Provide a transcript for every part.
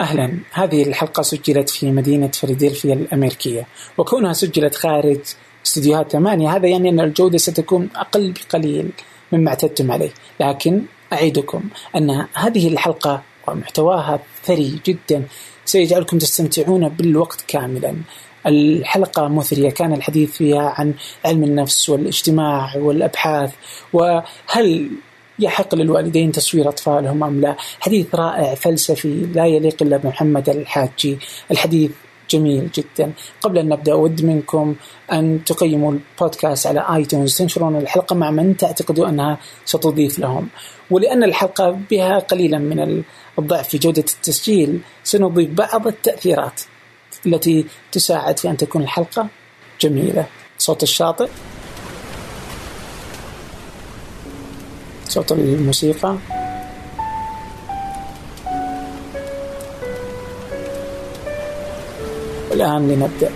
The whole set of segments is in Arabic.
أهلا. هذه الحلقة سجلت في مدينة فيلادلفيا الأمريكية وكونها سجلت خارج استديوهات ثمانية هذا يعني أن الجودة ستكون أقل بقليل مما اعتدتم عليه. لكن أعيدكم أن هذه الحلقة ومحتواها ثري جدا. سيجعلكم تستمتعون بالوقت كاملا. الحلقة مثرية كان الحديث فيها عن علم النفس والاجتماع والأبحاث وهل يحق للوالدين تصوير أطفالهم أم لا. حديث رائع فلسفي لا يليق إلا بمحمد الحاجي. الحديث جميل جدا. قبل أن نبدأ أود منكم أن تقيموا البودكاست على آيتونز تنشرون الحلقة مع من تعتقدوا أنها ستضيف لهم. ولأن الحلقة بها قليلا من الضعف في جودة التسجيل سنضيف بعض التأثيرات التي تساعد في أن تكون الحلقة جميلة. صوت الشاطئ. صوت الموسيقى. والآن لنبدأ.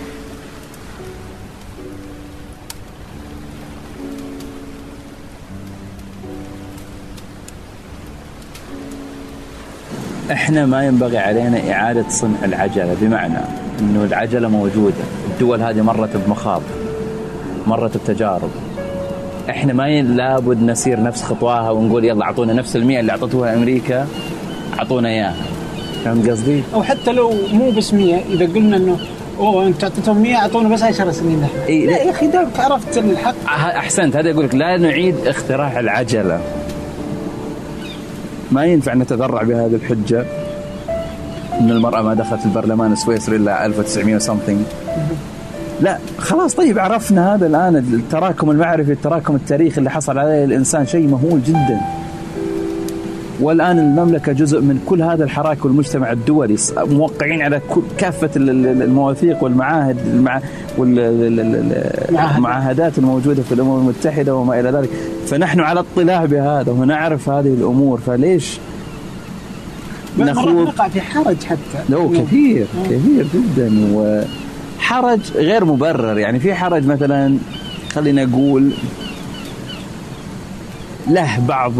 إحنا ما ينبغي علينا إعادة صنع العجلة بمعنى إنه العجلة موجودة، الدول هذه مرت بمخاض مرت بتجارب. إحنا ما لابد نسير نفس خطواها ونقول يلا أعطونا نفس المية اللي أعطتوها أمريكا أعطونا إياها. فهمت قصدي؟ أو حتى لو مو بس 100 إذا قلنا إنه أوه أنت أعطيتهم 100 أعطونا بس 10 سنين إحنا إيه لا يا أخي دامك عرفت الحق. أحسنت. هذا يقول لك لا نعيد اختراع العجلة. ما ينفع نتذرع بهذه الحجة. إن المرأة ما دخلت البرلمان السويسري إلا 1900 وسمثينج لا خلاص طيب عرفنا هذا الآن التراكم المعرفي التراكم التاريخي اللي حصل عليه الإنسان شيء مهول جدا. والآن المملكة جزء من كل هذا الحراك والمجتمع الدولي موقعين على كافة المواثيق والمعاهد والمعاهدات الموجودة في الأمم المتحدة وما إلى ذلك. فنحن على اطلاع بهذا ونعرف هذه الأمور فليش نخوض؟ نقع في حرج حتى. لو كثير كثير جدا و حرج غير مبرر. يعني في حرج مثلا خلينا نقول له بعض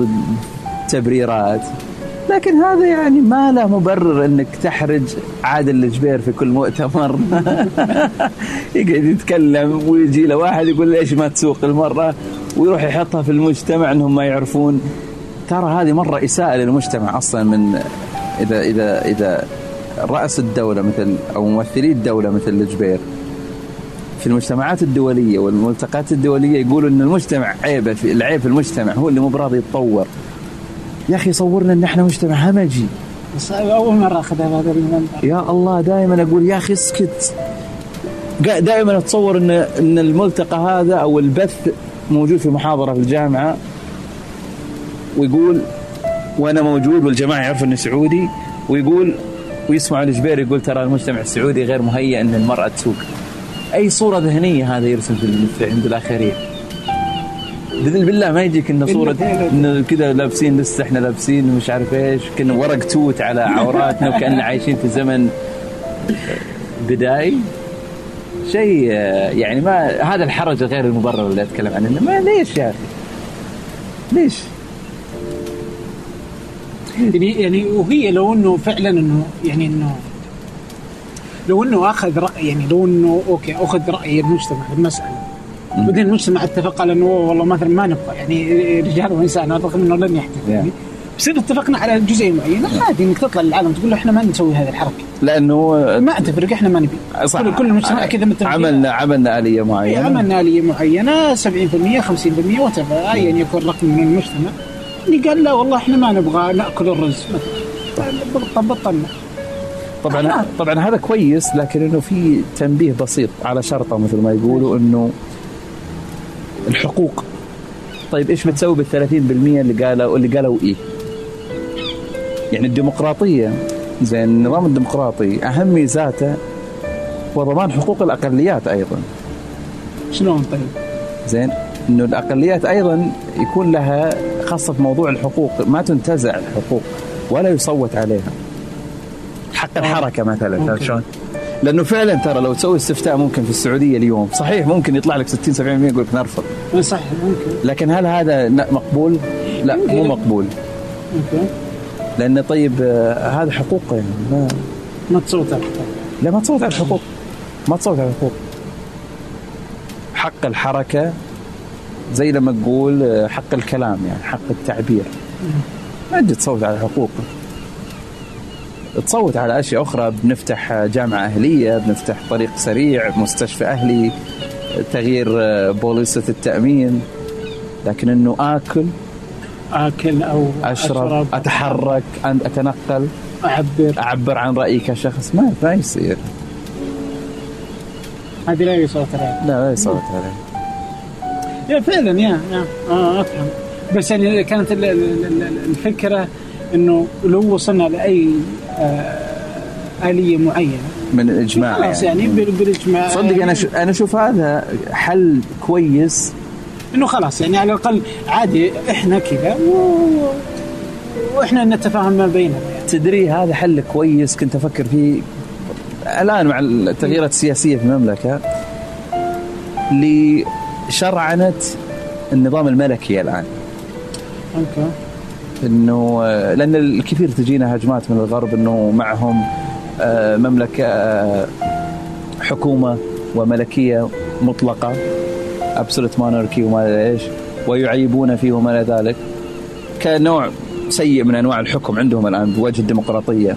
التبريرات لكن هذا يعني ما له مبرر إنك تحرج عادل الجبير في كل مؤتمر. يقعد يتكلم ويجي له واحد يقول ليش ما تسوق المرة؟ ويروح يحطها في المجتمع إنهم ما يعرفون. ترى هذه مرة إساءة للمجتمع أصلا من إذا إذا إذا رأس الدولة مثل أو ممثلي الدولة مثل الجبير في المجتمعات الدولية والملتقيات الدولية يقولوا أن المجتمع عيبه في العيب في المجتمع هو اللي مو براضي يتطور. يا أخي صورنا أن إحنا مجتمع همجي. بس أول مرة أخذ هذا المنبر يا الله دائما أقول يا أخي اسكت. دائما أتصور أن أن الملتقى هذا أو البث موجود في محاضرة في الجامعة ويقول وأنا موجود والجماعة يعرفوا أني سعودي ويقول ويسمع الجبير يقول ترى المجتمع السعودي غير مهيئ إن المرأة تسوق. أي صورة ذهنية هذا يرسم في عند الآخرين. بإذن بالله ما يجيك انه صورة انه كذا لابسين لسه إحنا لابسين مش عارف إيش كنا ورق توت على عوراتنا وكأننا عايشين في زمن بدائي. شيء يعني ما هذا الحرج غير المبرر اللي أتكلم عنه ما ليش يا أخي؟ ليش؟ يعني يعني وهي لو إنه فعلا انه يعني إنه لو إنه أخذ راي يعني لو إنه أوكي أخذ رأي المجتمع في المساله بعدين المجتمع اتفق على إنه والله مثلا ما نبغى يعني رجال وإنسان رغم إنه لن يحتفل يعني بس إذا اتفقنا على جزئيه معينة عادي إنك تطلع للعالم تقول له إحنا ما نسوي هذه الحركة. لأنه ما تفرق إحنا ما نبي. صح. كل, كل المجتمع كذا متفق عملنا عملنا آلية معينة. إيه، عملنا آلية معينة 70% 50% وات ايا يكون رقم من المجتمع. اللي قال لا والله إحنا ما نبغى نأكل الرز بطلنا طبعا طبعا هذا كويس لكن إنه في تنبيه بسيط على شرطة مثل ما يقولوا إنه الحقوق طيب إيش بتسوي بال 30% اللي قالوا اللي قالوا إيه؟ يعني الديمقراطية زين النظام الديمقراطي أهم ميزاته هو ضمان حقوق الأقليات أيضا. شلون طيب؟ زين إنه الأقليات أيضا يكون لها خاصة في موضوع الحقوق ما تنتزع الحقوق ولا يصوت عليها. حق آه. الحركة مثلا شلون؟ لأنه فعلا ترى لو تسوي استفتاء ممكن في السعودية اليوم. صحيح ممكن يطلع لك 60 70% يقول لك نرفض. صح ممكن. لكن هل هذا مقبول؟ لا مو مقبول. ممكن. لأن طيب آه، هذا حقوق يعني ما ما تصوت على الحقوق. لا ما تصوت على الحقوق. ما تصوت على الحقوق. حق الحركة زي لما تقول آه، حق الكلام يعني حق التعبير. ما تجي تصوت على حقوق. تصوت على أشياء أخرى. بنفتح جامعة أهلية بنفتح طريق سريع مستشفى أهلي تغيير آه، بوليصة التأمين. لكن إنه آكل آكل أو أشرب أتحرك أن- أتنقل أعبر. أعبر عن رأيي كشخص. ما ما يصير. هذه لا يصوت عليها. لا لا يصوت عليه يا فعلا يا يا. آه أفهم. بس يعني كانت ال- ال- ال- الفكرة إنه لو وصلنا لأي آه آلية معينة. من الإجماع خلاص يعني بال- بالإجماع. صدق أنا شو أنا أشوف هذا حل كويس. إنه خلاص يعني على الأقل عادي إحنا كذا و... وإحنا نتفاهم ما بيننا. يعني تدري هذا حل كويس كنت أفكر فيه الآن مع التغييرات السياسية في المملكة لشرعنه النظام الملكي الآن. أوكي. إنه آه، لأن الكثير تجينا هجمات من الغرب إنه معهم آه، مملكة آه، حكومة وملكية مطلقة ابسولوت موناركي وما إيش ويعيبون فيه وما إلى ذلك. كنوع سيء من أنواع الحكم عندهم الآن بوجه الديمقراطية.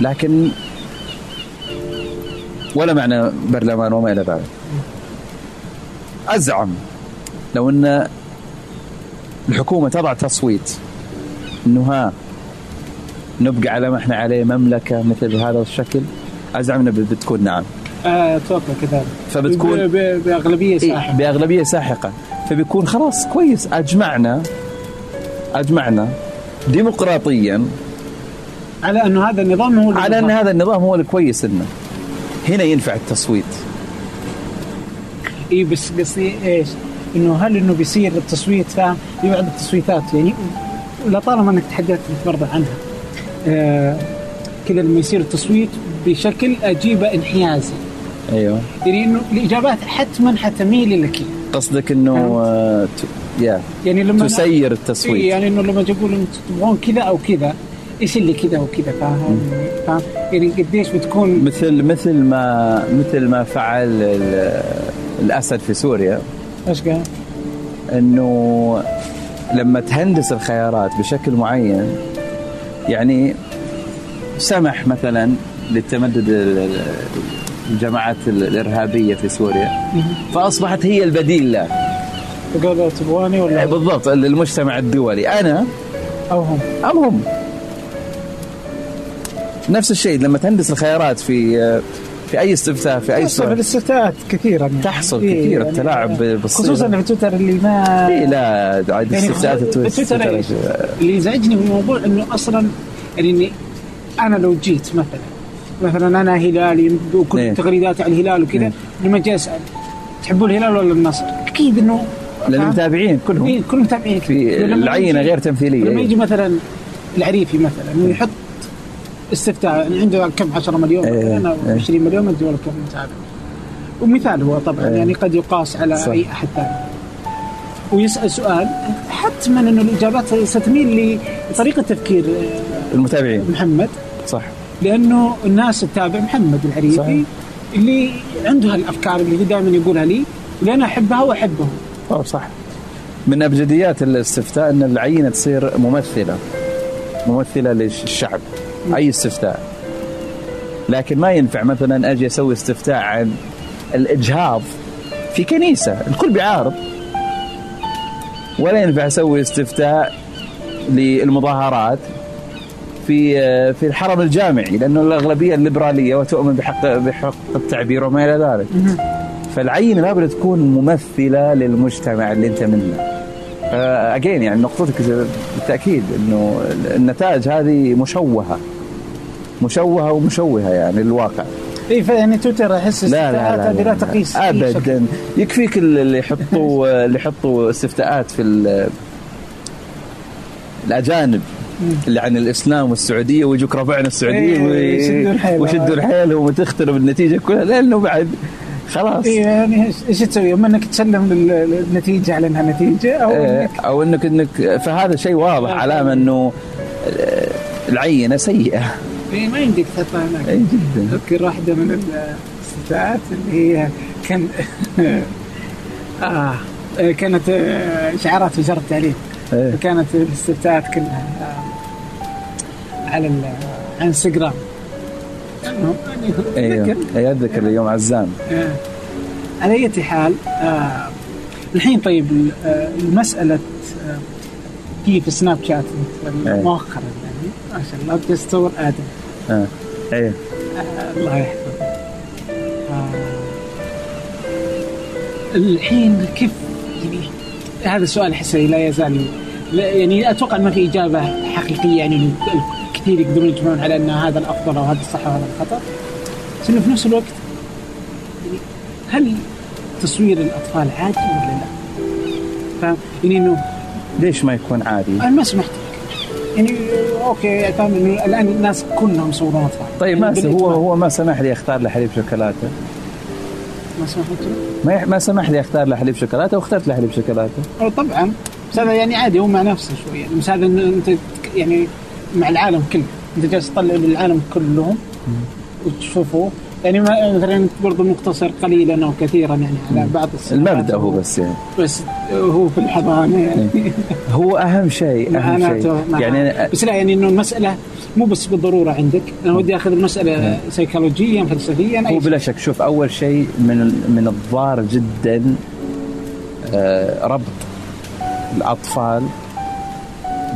لكن ولا معنى برلمان وما إلى ذلك. أزعم. لو إن الحكومة تضع تصويت إنه ها نبقى على ما إحنا عليه مملكة مثل هذا الشكل أزعم إنه بتكون نعم. آه، أتوقع كذلك. فبتكون- بأغلبية إيه ساحقة. بأغلبية ساحقة. فبيكون خلاص كويس أجمعنا أجمعنا ديمقراطيا على انه هذا النظام هو على أن. هذا النظام هو الكويس إنه. هنا ينفع التصويت. اي بس قصدي إيش؟ إنه هل إنه بيصير التصويت فاهم؟ في بعض التصويتات يعني لطالما إنك تحدثت برضه عنها. آه كذا لما يصير التصويت بشكل اجيبه انحيازي، أيوه يعني إنه الإجابات حتما حتميل لك قصدك إنه آه، ت- يا يعني لما أنا- تسير إيه التصويت يعني إنه لما تقول تبغون كذا أو كذا إيش اللي كذا وكذا فاهم؟ فاهم؟ يعني قديش بتكون مثل مثل ما مثل ما فعل الأسد في سوريا. إيش قال؟ إنه لما تهندس الخيارات بشكل معين يعني سمح مثلا للتمدد ال- ال- الجماعات ال- الإرهابية في سوريا. فأصبحت هي البديل له. تقول تبغاني ولا؟ بالضبط المجتمع الدولي. أنا؟ أو هم؟ ام هم. نفس الشيء لما تهندس الخيارات في في أي استفتاء في أي تحصل سؤال الاستفتاءات كثيرا يعني. تحصل إيه كثير يعني التلاعب بالصيغة. خصوصا في تويتر اللي ما إيه لا عاد يعني استفتاءات في تويتر؟ اللي يزعجني من الموضوع إنه أصلا يعني إني أنا لو جيت مثلا مثلا أنا هلالي وكل إيه. تغريداتي على الهلال وكذا إيه. لما أجي أسأل تحبوا الهلال ولا النصر؟ أكيد إنه للمتابعين كلهم إيه كلهم متابعين في العينة غير تمثيلية لما إيه. يجي مثلا العريفي مثلا إنه يحط استفتاء يعني عنده كم؟ 10 مليون؟ إيه، مثلا أو إيه. 20 مليون ما أدري والله كم متابع. ومثال هو طبعا إيه. يعني قد يقاس على صح. أي أحد ثاني. ويسأل سؤال حتما إنه الإجابات ستميل لطريقة تفكير آه، المتابعين. محمد. صح. لأنه الناس تتابع محمد العريفي صحيح. اللي عنده هالأفكار اللي دائما يقولها لي اللي أنا أحبها وأحبه. أوه صح. من أبجديات الاستفتاء إن العينة تصير ممثلة. ممثلة للشعب. أي استفتاء. لكن ما ينفع مثلا أجي أسوي استفتاء عن الإجهاض في كنيسة. الكل بيعارض ولا ينفع أسوي استفتاء للمظاهرات في في الحرم الجامعي لأنه الأغلبية الليبرالية وتؤمن بحق بحق التعبير وما إلى ذلك. فالعينه لابد تكون ممثلة للمجتمع اللي أنت منه. اجين يعني نقطتك بالتأكيد إنه النتائج هذه مشوهة. مشوهة ومشوهة يعني للواقع اي يعني تويتر أحس لا لا لا, لا, لا تقيس. ابدا يكفيك اللي يحطوا اللي يحطوا استفتاءات في ال- الأجانب اللي عن الإسلام والسعودية ويجوك ربعنا السعودية إيه،. ويشدوا حيلهم وتخترب النتيجة كلها لأنه بعد خلاص إيه يعني إيش تسوي؟ اما إنك تسلم النتيجه على إنها نتيجة أو إيه، انك أو انك انك فهذا شيء واضح آه. علامه إنه العينة سيئة إيه ما يمديك تحطها هناك أي جدا. اذكر واحدة من الاستفتاءات اللي هي كان آه كانت آه، شعارات وزاره التعليم إيه. كانت الاستفتاءات كلها آه، على ال- عن انستغرام المهم، يعني أيوه. ذكر اي أتذكر اليوم عزام. آه، على أي حال آه، الحين طيب آه، المسألة آه، في في سناب شات إيه. مؤخرا يعني ما شاء الله بتصور آدم. آه. إيه الله يحفظه آه، الحين كيف يعني هذا السؤال احسه لا يزال لا يعني أتوقع ما في إجابة حقيقية يعني كثير يقدرون يجمعون على أن هذا الأفضل أو هذا الصح وهذا الخطأ بس إنه في نفس الوقت يعني هل تصوير الأطفال عادي ولا لا؟ فاهم؟ يعني إنه ليش ما يكون عادي؟ أنا ما سمحت يعني أوكي فاهم إنه الآن الناس كلهم يصورون اطفال طيب يعني ما س- هو. هو ما سمح لي أختار له حليب شوكولاتة. ما سمحت ما ما سمح لي أختار له حليب شوكولاتة واخترت له حليب شوكولاتة. طبعا بس هذا يعني عادي هو مع نفسه شوي يعني بس هذا أنت يعني مع العالم كله. أنت جالس تطلع للعالم كلهم وتشوفه. يعني ما- مثلا برضه مقتصر قليلا أو كثيرا يعني على بعض السنوات المبدأ هو بس يعني. بس هو في الحضانة يعني. هو أهم شيء أهم شيء. يعني بس لا يعني إنه المسألة مو بس بالضرورة عندك. أنا ودي أخذ المسألة سيكولوجيا فلسفيا هو بلا شك. شوف أول شيء من من الضار جدا آه، ربط الأطفال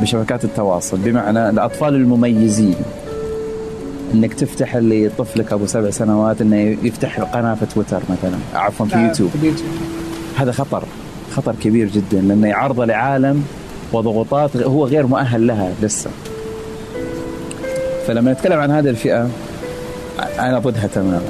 بشبكات التواصل. بمعنى الأطفال المميزين. إنك تفتح لطفلك أبو سبع سنوات إنه يفتح قناة في تويتر مثلا عفوا في آه، يوتيوب. هذا خطر خطر كبير جدا لأنه يعرضه لعالم وضغوطات هو غير مؤهل لها لسه. فلما نتكلم عن هذه الفئة أنا ضدها تماما.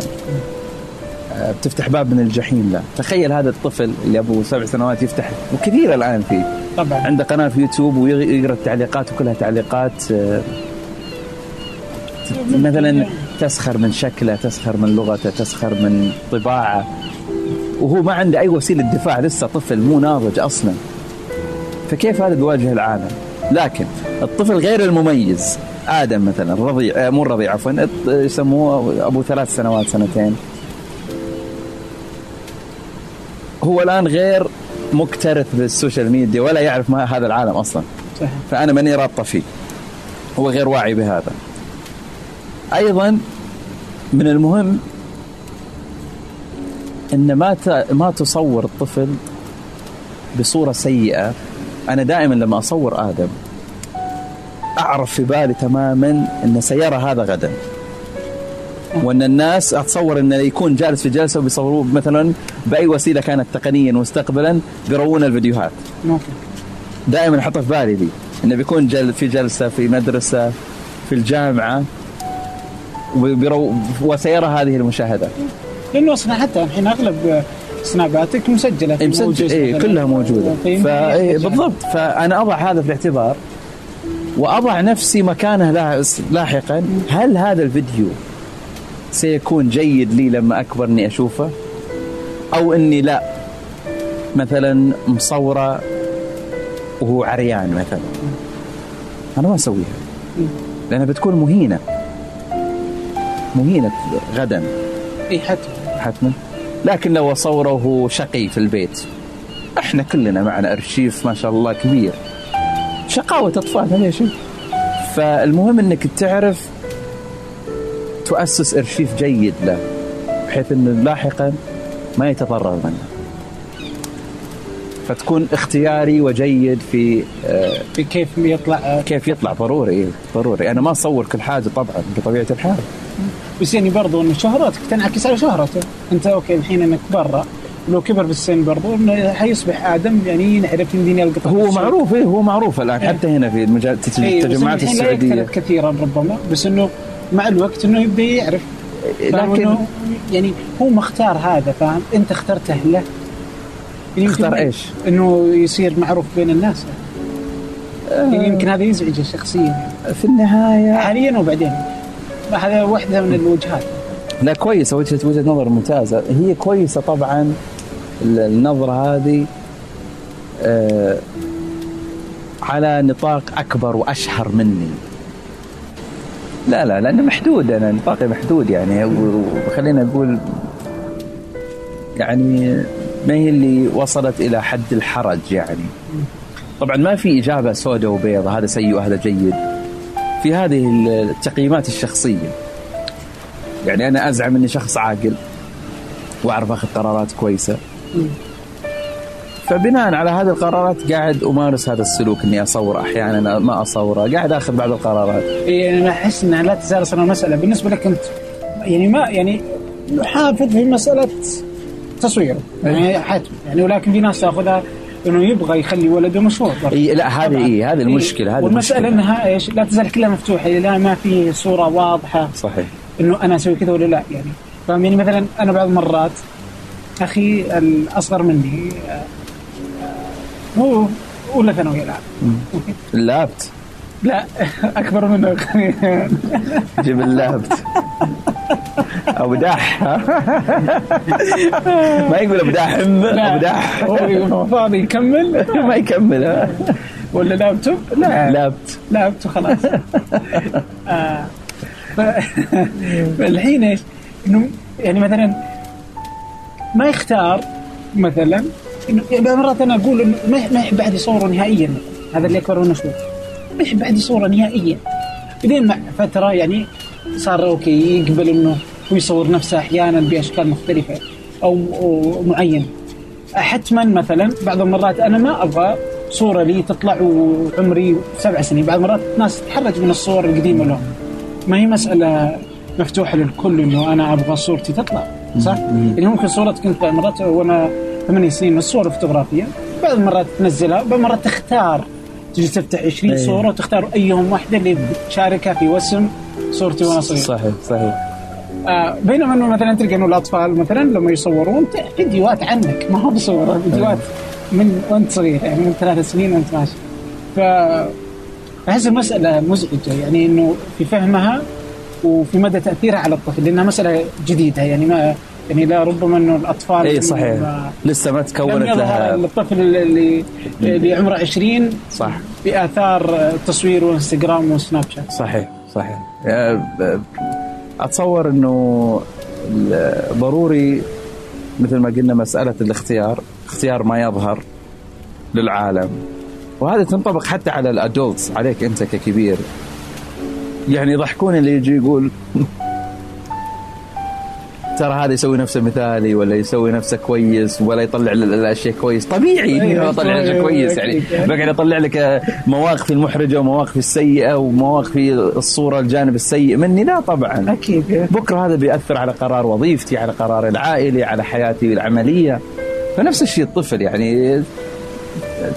آه، بتفتح باب من الجحيم له تخيل هذا الطفل اللي أبو سبع سنوات يفتح وكثير الآن فيه طبعا. عنده قناة في يوتيوب ويقرا التعليقات وكلها تعليقات آه، مثلا تسخر من شكله تسخر من لغته تسخر من طباعه. وهو ما عنده أي وسيلة دفاع لسه طفل مو ناضج أصلا. فكيف هذا بيواجه العالم؟ لكن الطفل غير المميز. آدم مثلا الرضيع آه، مو الرضيع عفوا يسموه أبو ثلاث سنوات سنتين. هو الآن غير مكترث بالسوشيال ميديا ولا يعرف ما هذا العالم أصلا. صحيح. فأنا ماني رابطة فيه. هو غير واعي بهذا. أيضا من المهم إن ما ما تصور الطفل بصورة سيئة. أنا دائما لما أصور آدم أعرف في بالي تماما ان سيرى هذا غدا. وإن الناس أتصور إنه يكون جالس في جلسة وبيصوروه مثلا بأي وسيلة كانت تقنيا مستقبلا بيروون الفيديوهات. ممكن دائما احطها في بالي دي إنه بيكون جل في جلسة في مدرسة في الجامعة. وسيرى هذه المشاهدات لأنه أصلا حتى الحين أغلب سناباتك مسجلة. في مسجل موجز اي مثلاً. كلها موجودة. فا إيه بالضبط. فأنا أضع هذا في الاعتبار وأضع نفسي مكانه لا- لاحقا. هل هذا الفيديو سيكون جيد لي لما أكبر إني أشوفه؟ أو إني لا؟ مثلا مصورة وهو عريان مثلا. أنا ما أسويها. لأنها بتكون مهينة. مهينة غدا. اي حتى حتما. لكن لو اصوره وهو شقي في البيت. إحنا كلنا معنا أرشيف ما شاء الله كبير. شقاوة أطفال هذا شيء فالمهم إنك تعرف تؤسس أرشيف جيد له بحيث إنه لاحقا ما يتضرر منه. فتكون اختياري وجيد في آه، في كيف يطلع. كيف يطلع. ضروري ضروري. أنا ما أصور كل حاجة طبعا بطبيعة الحال. بس يعني برضو إنه شهرتك تنعكس على شهرته أنت أوكي الحين إنك برا لو كبر بالسن برضو إنه حيصبح آدم يعني نعرف يمديني القطه هو بالسوق. معروف إيه هو معروف الآن إيه. حتى هنا في إيه، بس التجمعات لا السعودية. كثيرا ربما بس إنه مع الوقت إنه يبدأ يعرف. فاهم لكن يعني هو ما اختار هذا فاهم؟ أنت اخترته له. يعني اختار إيش؟ إنه يصير معروف بين الناس. يعني يمكن هذا يزعجه شخصيا. في النهاية حاليا وبعدين. هذا واحدة من الوجهات. لا كويسة وجهه وجهة نظر ممتازة. هي كويسة طبعا ال- النظرة هذه آه على نطاق أكبر وأشهر مني. لا لا لأنه محدود أنا نطاقي محدود يعني. وخلينا نقول يعني ما هي اللي وصلت إلى حد الحرج يعني. طبعا ما في إجابة سوداء وبيضاء هذا سيء وهذا جيد. في هذه التقييمات الشخصية. يعني أنا أزعم إني شخص عاقل وأعرف أخذ قرارات كويسة. فبناء على هذه القرارات قاعد أمارس هذا السلوك إني أصور أحيانا ما أصوره قاعد آخذ بعض القرارات. يعني أنا أحس إنها لا تزال أصلا المسألة. بالنسبة لك أنت يعني ما يعني محافظ في مسألة تصويره يعني حتم. يعني ولكن في ناس تاخذها إنه يبغى يخلي ولده مشهور إي لا هذه إي هذه المشكلة هذه والمسألة إنها إيش؟ لا تزال كلها مفتوحة لا ما في صورة واضحة صحيح. إنه أنا أسوي كذا ولا لا يعني. فاهم؟ يعني مثلا أنا بعض المرات أخي الأصغر مني هو اولى ثانوي الآن. اللابت لا أكبر منه. جيب اللابت أبو داح. ما يقول أبو داح. أبو داح. هو فاضي يكمل؟ ما يكمل. ولا لابتوب؟ لا. لابت. لابت خلاص. آه. فالحين إيش؟ إنه يعني مثلا ما يختار مثلا إنه يعني مرات أنا أقول إنه ما يحب أحد يصوره نهائيا. هذا اللي اكبر منه شوي ما يحب أحد يصوره نهائيا. بعدين مع فترة يعني صار أوكي يقبل إنه هو يصور نفسه أحيانا بأشكال مختلفة أو, أو معينه حتما مثلا بعض المرات أنا ما أبغى صورة لي تطلع وعمري سبع سنين. بعض المرات ناس تتحرج من الصور القديمة لهم. ما هي مسألة مفتوحة للكل إنه أنا أبغى صورتي تطلع صح؟ يعني ممكن صورتك أنت مرات وأنا ثمانية سنين من الصور الفوتوغرافية. بعض المرات تنزلها بعض المرات تختار. تجي تفتح 20 أيه. صورة وتختار أيهم واحدة اللي تشاركها في وسم صورتي وأنا صغير. صحيح صحيح. آه بينما إنه مثلا تلقى إنه الأطفال مثلا لما يصورون فيديوهات عنك ما هو بصور فيديوهات من وأنت صغير يعني من ثلاث سنين وأنت ماشي. ف أحس المسألة مزعجة يعني إنه في فهمها وفي مدى تأثيرها على الطفل لأنها مسألة جديدة يعني ما يعني لا ربما إنه الأطفال إي صحيح. لسه ما تكونت لها. الطفل اللي اللي عمره 20 صح. بآثار تصوير وإنستغرام وسناب شات. صحيح صحيح. أتصور إنه ضروري مثل ما قلنا مسألة الاختيار اختيار ما يظهر للعالم. وهذا تنطبق حتى على الأدولتس عليك أنت ككبير. يعني يضحكون اللي يجي يقول ترى هذا يسوي نفسه مثالي ولا يسوي نفسه كويس ولا يطلع الأشياء كويس. طبيعي انه أيوة، يطلع الأشياء كويس يعني. بقعد أطلع لك مواقف المحرجة ومواقف السيئة ومواقف الصورة الجانب السيء مني. لا طبعا. أكيد. بكرة هذا بيأثر على قرار وظيفتي على قراري العائلي على حياتي العملية. فنفس الشيء الطفل يعني.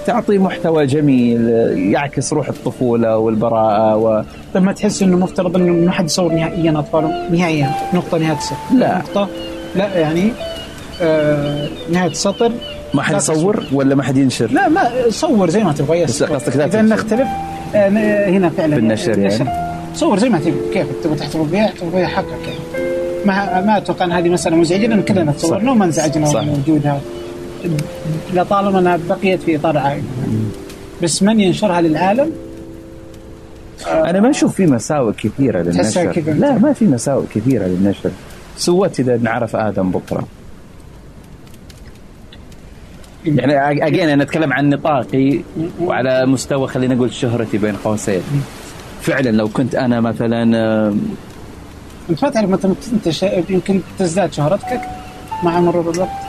تعطي محتوى جميل يعكس روح الطفولة والبراءة و... لما تحس إنه مفترض إنه ما حد يصور نهائيا أطفاله؟ نهائيا نقطة نهاية السطر. لا. نقطة. لا يعني آه نهاية السطر. ما حد يصور ولا ما حد ينشر؟ لا ما صور زي ما تبغى بس قصدك لا إذا نختلف آه هنا فعلا. بالنشر يعني. صور زي ما تبغى. كيف؟ تبغى تحتفظ بها احتفظ بها حقك يعني. ما ما أتوقع إن هذه مسألة مزعجة لأن كلنا نتصور. لو ما انزعجنا من وجودها. لطالما أنها بقيت في اطار عائلي بس من ينشرها للعالم؟ أنا ما أشوف في مساوئ كثيرة للنشر. لا ما في مساوئ كثيرة للنشر. سوت إذا انعرف آدم بكرة. يعني اجين أنا أتكلم عن نطاقي وعلى مستوى خلينا نقول شهرتي بين قوسين. فعلا لو كنت أنا مثلا انت ما تعرف متى أنت يمكن تزداد شهرتك مع مرور الوقت.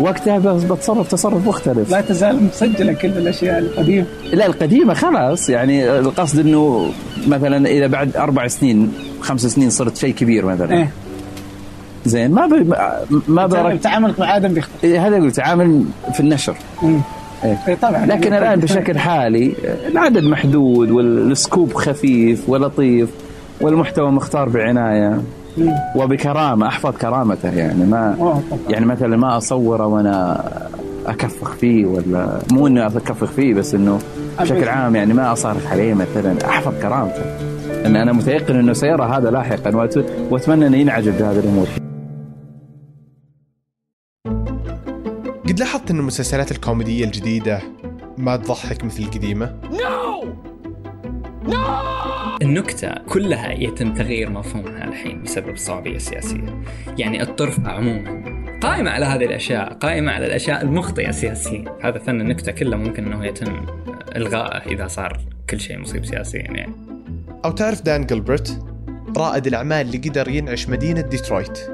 وقتها بتصرف تصرف مختلف. لا تزال مسجلة كل الأشياء القديمة. لا القديمة خلاص يعني القصد إنه مثلا إذا بعد أربع سنين خمس سنين صرت شيء كبير مثلا. إيه؟ زين ما ب... ما برك تعاملك مع آدم بيختلف إيه هذا قلت تعامل في النشر. إيه. إيه. طبعا. لكن الآن بشكل حالي العدد محدود والسكوب خفيف ولطيف والمحتوى مختار بعناية. وبكرامة أحفظ كرامته يعني ما يعني مثلا ما أصوره وأنا أكفخ فيه ولا مو إني أكفخ فيه بس إنه بشكل عام يعني ما أصارخ عليه مثلا أحفظ كرامته إن أنا متيقن إنه سيرى هذا لاحقا وأتمنى إنه ينعجب بهذه الأمور قد لاحظت إن المسلسلات الكوميدية الجديدة ما تضحك مثل القديمة؟ No! No! النكتة كلها يتم تغيير مفهومها الحين بسبب الصوابية السياسية يعني الطرفة عموما قائمة على هذه الأشياء قائمة على الأشياء المخطئة سياسيا. هذا فن النكتة كله ممكن أنه يتم إلغائه إذا صار كل شيء مصيب سياسيا يعني. أو تعرف دان جلبرت رائد الأعمال اللي قدر ينعش مدينة ديترويت.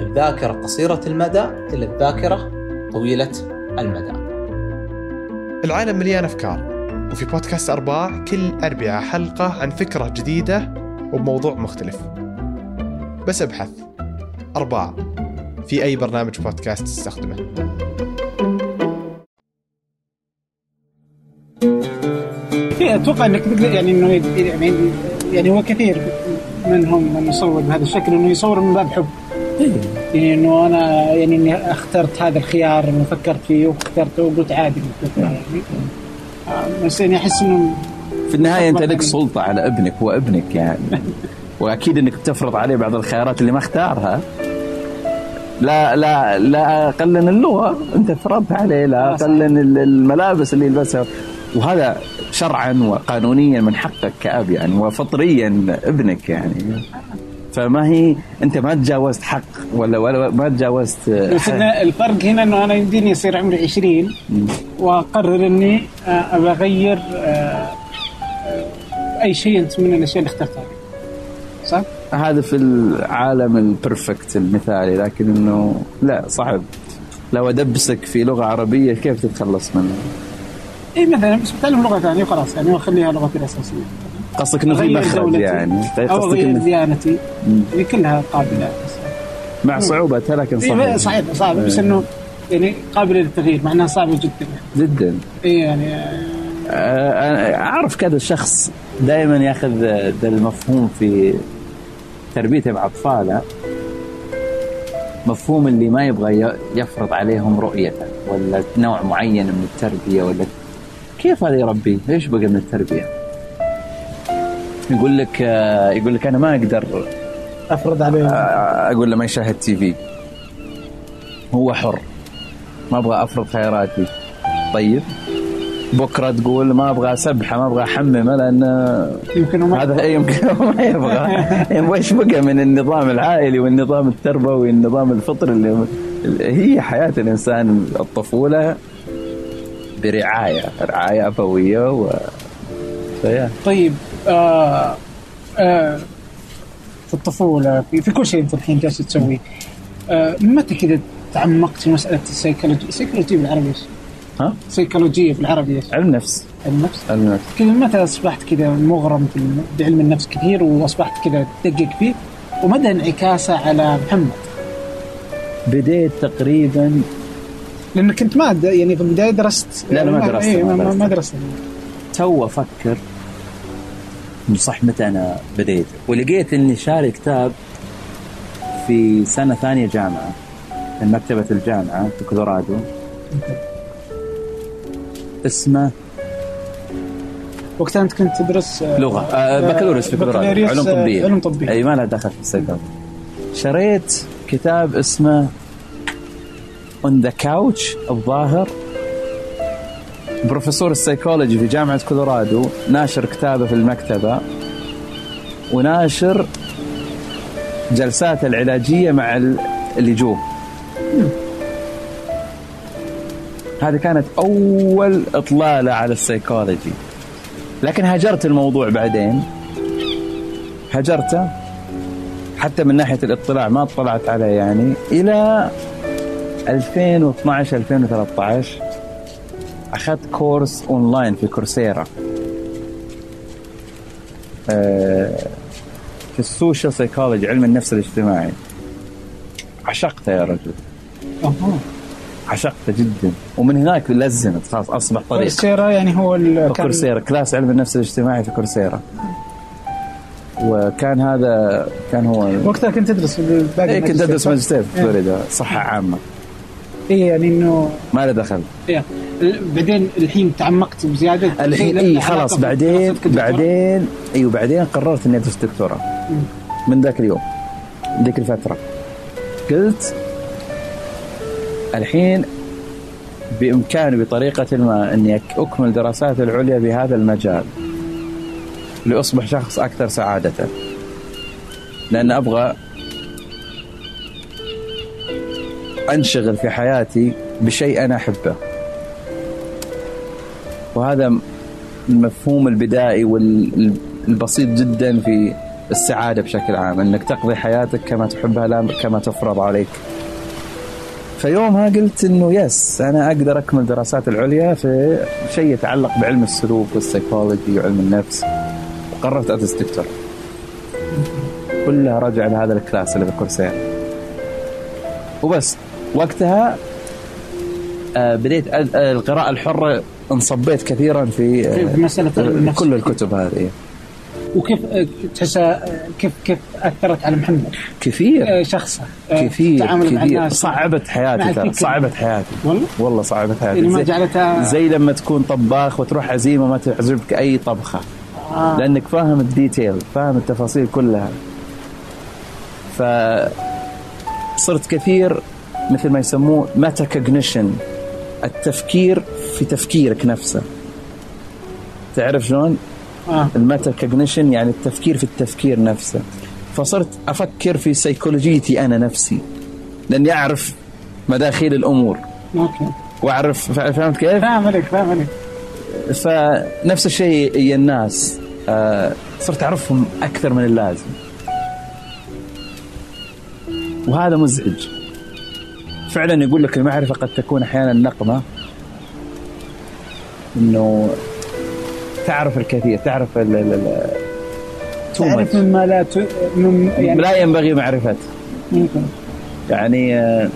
الذاكرة قصيرة المدى إلى الذاكرة طويلة المدى. العالم مليان أفكار وفي بودكاست أرباع كل أربعة حلقة عن فكرة جديدة وبموضوع مختلف. بس أبحث. أرباع. في أي برنامج بودكاست تستخدمه. في أتوقع إنك تقدر يعني إنه يعني يعني هو كثير منهم من يصور بهذا الشكل إنه يصور من باب حب. يعني إنه أنا يعني إني اخترت هذا الخيار إنه فكرت فيه واخترته وقلت عادي. يعني آه، بس يعني أحس إنه في النهاية أنت لك سلطة على ابنك هو ابنك يعني. وأكيد إنك تفرض عليه بعض الخيارات اللي ما اختارها. لا لا لا أقلن اللغة أنت فرضت عليه لا أقلن الملابس اللي يلبسها. وهذا شرعا وقانونيا من حقك كأب يعني وفطريا ابنك يعني. فما هي أنت ما تجاوزت حق ولا ولا ما تجاوزت بس الفرق هنا إنه أنا يمديني يصير عمري 20 وأقرر إني آه، أغير آه، آه، أي شيء أنت من الأشياء اللي اخترتها. صح؟ هذا في العالم البرفكت المثالي لكن إنه لا صعب. لو أدبسك في لغة عربية كيف تتخلص منها؟ اي مثلا بس بتعلم لغة ثانية وخلاص يعني واخليها لغتي الاساسيه قصدك إنه في مخرج يعني؟ أو اغير ديانتي يعني كلها قابلة. مع صعوبتها لكن صعبه إيه صعبه صعبه بس إنه يعني قابلة للتغيير مع إنها صعبة جدا. جدا. اي يعني آه، أعرف كذا شخص دائما يأخذ ذا المفهوم في تربيته مع أطفاله. مفهوم اللي ما يبغى يفرض عليهم رؤيته ولا نوع معين من التربية ولا كيف هذا يربيه؟ إيش بقى من التربية؟ يقول لك يقول لك أنا ما أقدر أفرض عليه. أقول له ما يشاهد تي في. هو حر. ما أبغى أفرض خياراتي. طيب. بكرة تقول ما أبغى اسبحه ما أبغى أحممه لأن يمكن ما هذا يمكن ما يبغى. يعني إيش بقى من النظام العائلي والنظام التربوي والنظام الفطري اللي هي حياة الإنسان الطفولة برعاية رعاية أبوية و طيب. آه آه في الطفولة في, في كل شيء أنت الحين جالس تسويه آه متى كذا تعمقت في مسألة ال psychology ال psychology بالعربي إيش؟ ها؟ سيكولوجيه بالعربي إيش؟ علم نفس علم نفس؟ علم نفس كذا متى أصبحت كذا مغرم بعلم النفس كثير وأصبحت كذا تدقق فيه ومدى انعكاسه على محمد؟ بديت تقريبا لأنك كنت ما يعني في البداية درست لا لا ما درست إيه ما, ما درست تو أفكر صح متى أنا بديت. ولقيت إني شاري كتاب في سنة ثانية جامعة من مكتبة الجامعة في كولورادو. اسمه وقتها أنت كنت تدرس لغة آه بكالوريوس في كولورادو علوم طبية. علوم طبية. أي ما لها دخل في السيكولوجي شريت كتاب اسمه On the Couch الظاهر. بروفيسور السيكولوجي في جامعة كولورادو ناشر كتابه في المكتبة وناشر جلساته العلاجية مع اللجوء هذه كانت أول إطلالة على السيكولوجي. لكن هجرت الموضوع بعدين. هجرته حتى من ناحية الاطلاع ما اطلعت عليه يعني إلى 2012 2013 أخذت course online في Coursera. آه، في ال social psychology علم النفس الاجتماعي. عشقته يا رجل. عشقته جدا. ومن هناك لزمت خلاص أصبح طريق. Coursera يعني هو Coursera class علم النفس الاجتماعي في Coursera. وكان هذا كان هو وقتها كنت تدرس في باقي إيه كنت أدرس؟ ماجستير في إيه. فلوريدا صحة عامة. إيه يعني انه ما له دخل. إيه. بعدين الحين تعمقت بزيادة. الحين إي خلاص بعدين؟ بعدين إيوه بعدين قررت إني أدرس دكتوراه. من ذاك اليوم ذيك الفترة. قلت الحين بإمكاني بطريقة ما إني أكمل دراساتي العليا بهذا المجال لأصبح شخص أكثر سعادة. لأن أبغى أنشغل في حياتي بشيء أنا أحبه. وهذا المفهوم البدائي والبسيط جدا في السعادة بشكل عام إنك تقضي حياتك كما تحبها لا كما تفرض عليك. فيومها قلت إنه yes أنا أقدر أكمل دراسات العليا في شيء يتعلق بعلم السلوك والسيكولوجي وعلم النفس وقررت أدرس دكتور. كلها راجع لهذا الكلاس اللي بالكورسير. وبس وقتها آه، بديت آه، القراءة الحرة انصبيت كثيرا في في- في مسألة آه، النفس. كل الكتب هذه. وكيف آه، تحسها آه، كيف كيف أثرت على محمد؟ كثير. آه، شخص آه، كثير كثير. الناس صعبت حياتي ترى. صعبت حياتي. والله؟ والله صعبت حياتي. يعني ما زي, جعلتها زي لما تكون طباخ وتروح عزيمة ما تعجبك أي طبخة. آه. لأنك فاهم ال detail فاهم التفاصيل كلها. ف صرت كثير مثل ما يسموه metacognition التفكير في تفكيرك نفسه. تعرف شلون؟ آه. ال metacognition يعني التفكير في التفكير نفسه. فصرت أفكر في سيكولوجيتي أنا نفسي لأني أعرف مداخيل الأمور. okay. وأعرف فهمت كيف؟ فاهم عليك فاهم عليك فنفس الشيء هي الناس. آه، صرت أعرفهم أكثر من اللازم. وهذا مزعج. فعلا يقول لك المعرفة قد تكون أحيانا نقمة. إنه تعرف الكثير تعرف ال ال ال تعرف. مما لا ت... من يعني لا ينبغي معرفته يعني آه،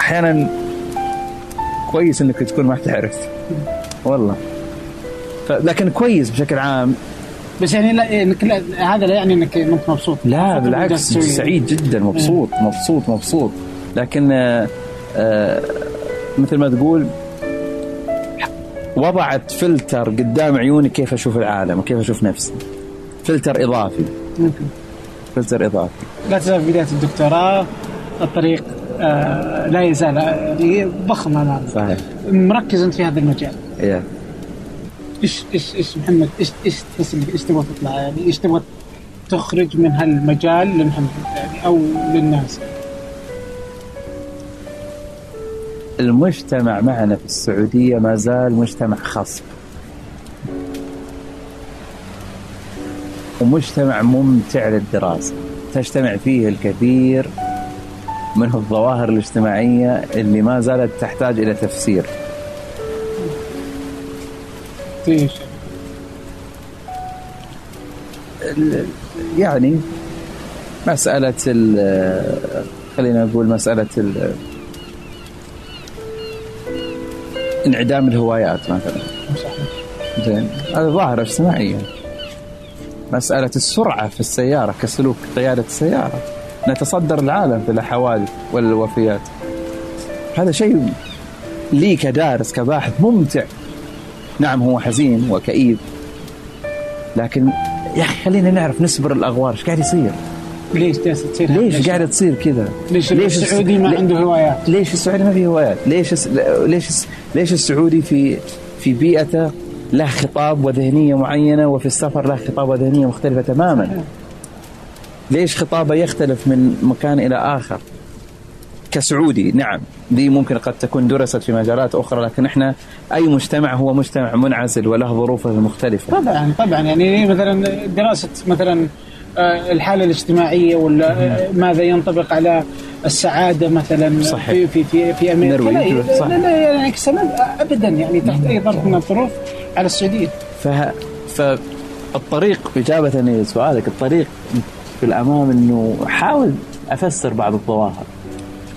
أحيانا كويس إنك تكون ما تعرف. والله. ف- لكن كويس بشكل عام. بس يعني لا إنك لا هذا لا يعني إنك انت مبسوط. لا بالعكس سعيد جدا مبسوط مبسوط مبسوط. لكن آه، آه، مثل ما تقول وضعت فلتر قدام عيوني كيف أشوف العالم وكيف أشوف نفسي. فلتر إضافي. فلتر إضافي. لا تزال في بداية الدكتوراه الطريق آه لا يزال آه، ضخم امامك صحيح. مركز أنت في هذا المجال. yeah. إيش إيش إيش محمد إيش إيش تحس إيش تبغى تطلع؟ يعني إيش تبغى تخرج من هالمجال لمحمد يعني أو للناس؟ المجتمع معنا في السعودية ما زال مجتمع خصب ومجتمع ممتع للدراسة. تجتمع فيه الكثير من الظواهر الاجتماعية اللي ما زالت تحتاج إلى تفسير. يعني مسألة ال- خلينا نقول مسألة انعدام الهوايات مثلا. زين. هذا ظاهرة اجتماعية. مسألة السرعة في السيارة كسلوك قيادة السيارة. نتصدر العالم في الحوادث والوفيات. هذا شيء لي كدارس كباحث ممتع. نعم هو حزين وكئيب لكن يا أخي خلينا نعرف نسبر الأغوار إيش قاعد يصير؟ ليش تصير ليش قاعدة تصير كذا؟ ليش ليش السعودي ما عنده هوايات ليش السعودي ما فيه هوايات؟ ليش الس- ليش الس- ليش السعودي في في بيئته له خطاب وذهنية معينة وفي السفر له خطاب وذهنية مختلفة تماما؟ ليش خطابه يختلف من مكان إلى آخر؟ كسعودي نعم دي ممكن قد تكون درست في مجالات أخرى لكن إحنا أي مجتمع هو مجتمع منعزل وله ظروفه المختلفة طبعا طبعا يعني مثلا دراسة مثلا الحالة الاجتماعية ولا آه، ماذا ينطبق على السعادة مثلا صحيح. في في في في أمريكا لا صح. لا, لا يعني ابدا يعني تحت أي ظرف من الظروف على السعودية فه... فالطريق إجابة لسؤالك الطريق في الأمام أنه حاول أفسر بعض الظواهر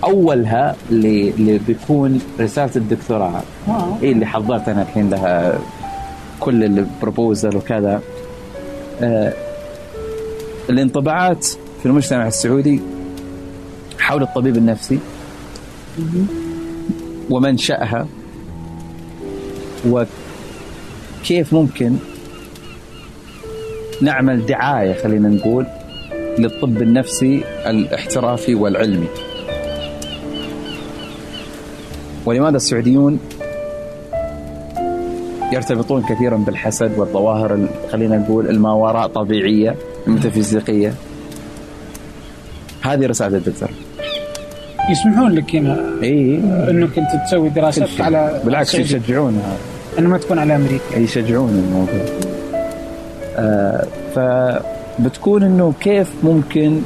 أولها اللي, اللي بيكون رسالة الدكتوراه آه. إيه اللي حضرت أنا الحين لها كل البروبوزل وكذا آه الانطباعات في المجتمع السعودي حول الطبيب النفسي ومنشأها وكيف ممكن نعمل دعاية خلينا نقول للطب النفسي الاحترافي والعلمي. ولماذا السعوديون يرتبطون كثيرا بالحسد والظواهر ال- خلينا نقول الما وراء طبيعية؟ الميتافيزيقية. هذه رسالة الدكتور. يسمحون لك هنا إي. إنك أنت تسوي دراسات على بالعكس. يشجعون. انه ما تكون على أمريكا. يشجعون الموضوع. آه فبتكون إنه كيف ممكن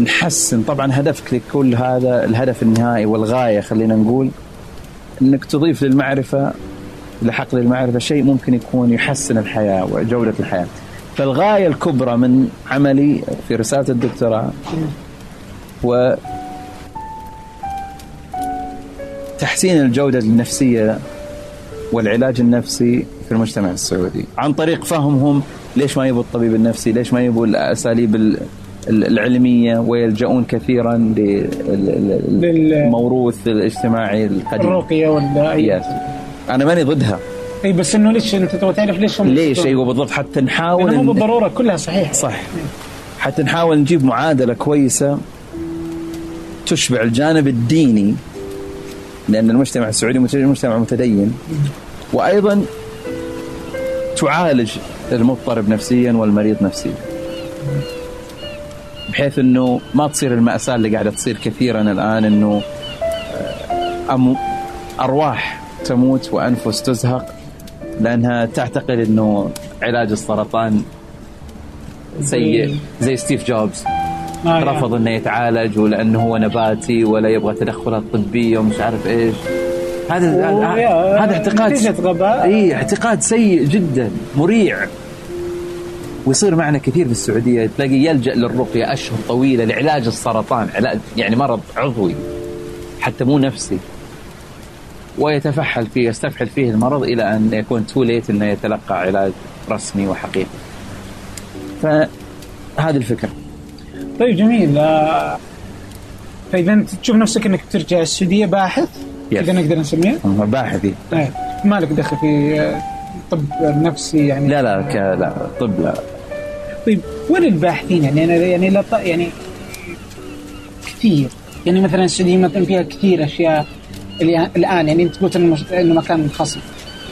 نحسن طبعا هدفك لكل هذا الهدف النهائي والغاية خلينا نقول إنك تضيف للمعرفة لحقل المعرفه شيء ممكن يكون يحسن الحياة وجودة الحياة. فالغاية الكبرى من عملي في رسالة الدكتوراه و تحسين الجودة النفسية والعلاج النفسي في المجتمع السعودي. عن طريق فهمهم ليش ما يبوا الطبيب النفسي ليش ما يبوا الأساليب ال- ال- العلمية ويلجؤون كثيرا لل- للموروث الاجتماعي القديم. الرقية ولا Yes. أنا ماني ضدها. اي بس إنه ليش أنت تبغى تعرف ليش هم ليش؟ أيوة بالضبط. حتى نحاول مو بالضروره كلها صحيح صح. حتى نحاول نجيب معادلة كويسة تشبع الجانب الديني لأن المجتمع السعودي مجتمع متدين. وأيضا تعالج المضطرب نفسيا والمريض نفسيا. بحيث إنه ما تصير المأساة اللي قاعدة تصير كثيرا الآن إنه آه، أم أرواح تموت وأنفس تزهق. لأنها تعتقد إنه علاج السرطان سيء زي ستيف جوبز. آه،. رفض إنه يتعالج ولأنه هو نباتي ولا يبغى تدخلات طبية ومش عارف إيش. هذا هذا اعتقاد غباء. اي اعتقاد سيء جدا مريع. ويصير معنا كثير في السعودية. تلاقي يلجأ للرقية أشهر طويلة لعلاج السرطان علاج يعني مرض عضوي حتى مو نفسي. ويتفحل فيه يستفحل فيه المرض إلى أن يكون تو ليت إنه يتلقى علاج رسمي وحقيقي. فهذه الفكرة. طيب جميل. آه، فإذا انت تشوف نفسك إنك ترجع السعودية باحث؟ Yes. إذا نقدر نسميه؟ باحثي إيه. ما لك دخل في آه، طب نفسي يعني؟ لا لا ك... لا طب لا. طيب وين الباحثين؟ يعني أنا يعني لا ط- يعني كثير. يعني مثلا السعودية مثلا فيها كثير أشياء. الان يعني أنت قلت إنه مكان منخصم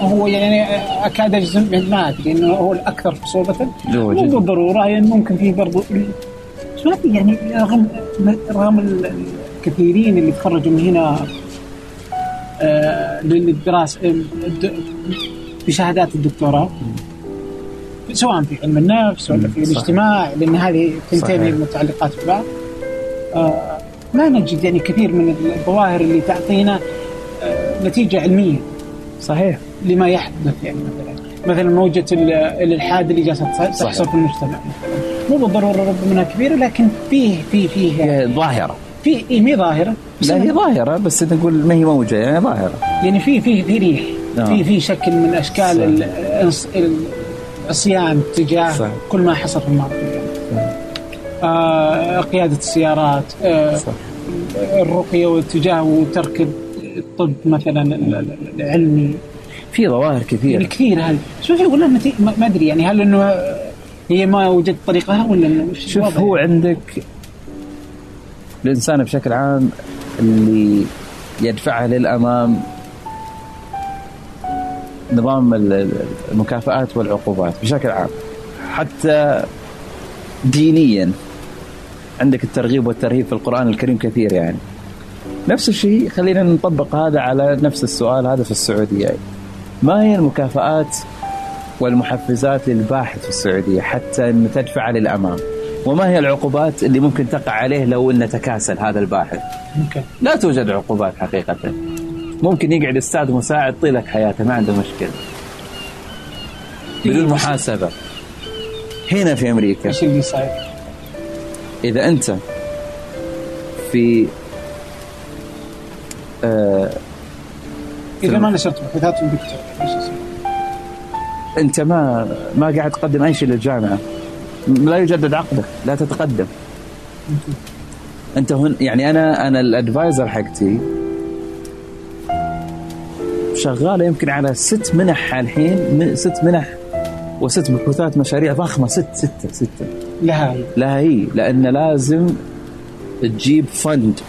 وهو يعني اكاد اجزم ما أدري إنه هو الأكثر صعوبة هو مو. بالضروره يعني ممكن في برضو ما أدري يعني رغم رغم ال- الكثيرين اللي تخرجوا من هنا آه، للدراسة الد- بشهادات الدكتوراه سواء في علم النفس ولا في. الاجتماع لأن هذه. تنتمي متعلقات ببعض آه، ما نجد يعني كثير من الظواهر اللي تعطينا آه، نتيجة علمية. صحيح. لما يحدث يعني مثلا مثلا موجة ال- الإلحاد اللي جالسة تحصل. في المجتمع. مثلا مو بالضرورة ربما انها كبيرة لكن فيه فيه فيه هي ظاهرة. في إيه مي ظاهرة. بس لا هي ظاهرة بس نقول ما هي موجة يعني ظاهرة. يعني في في في ريح. في في شكل من أشكال العصيان تجاه. كل ما حصل في الماضي. آه قيادة السيارات آه صح. الرقية والاتجاه وترك الطب مثلا ال- ال- العلمي. في ظواهر يعني كثيره كثير هذه شوف يقول ما أدري. يعني هل إنه هي ما وجدت طريقها ولا شوف هو يعني؟ عندك الإنسان بشكل عام اللي يدفعه للأمام نظام ال- ال- المكافآت والعقوبات بشكل عام حتى دينيا. عندك الترغيب والترهيب في القرآن الكريم كثير يعني. نفس الشيء خلينا نطبق هذا على نفس السؤال هذا في السعودية. ما هي المكافآت والمحفزات للباحث في السعودية حتى أن تدفع للأمام؟ وما هي العقوبات اللي ممكن تقع عليه لو أنه تكاسل هذا الباحث؟ ممكن. لا توجد عقوبات حقيقة. ممكن يقعد أستاذ مساعد طيلة حياته ما عنده مشكلة. بدون محاسبة. هنا في أمريكا. إيش اللي صاير؟ إذا أنت في آه إذا ما نشرت إيش يصير؟ أنت ما ما قاعد تقدم أي شيء للجامعة. لا يجدد عقدك لا تتقدم. أنت هن يعني أنا أنا الأدفايزر حقتي شغالة يمكن على ست منح الحين ست منح وست بحوثات مشاريع ضخمة ست ستة ستة. لها هي. لا هي لأن لازم تجيب فند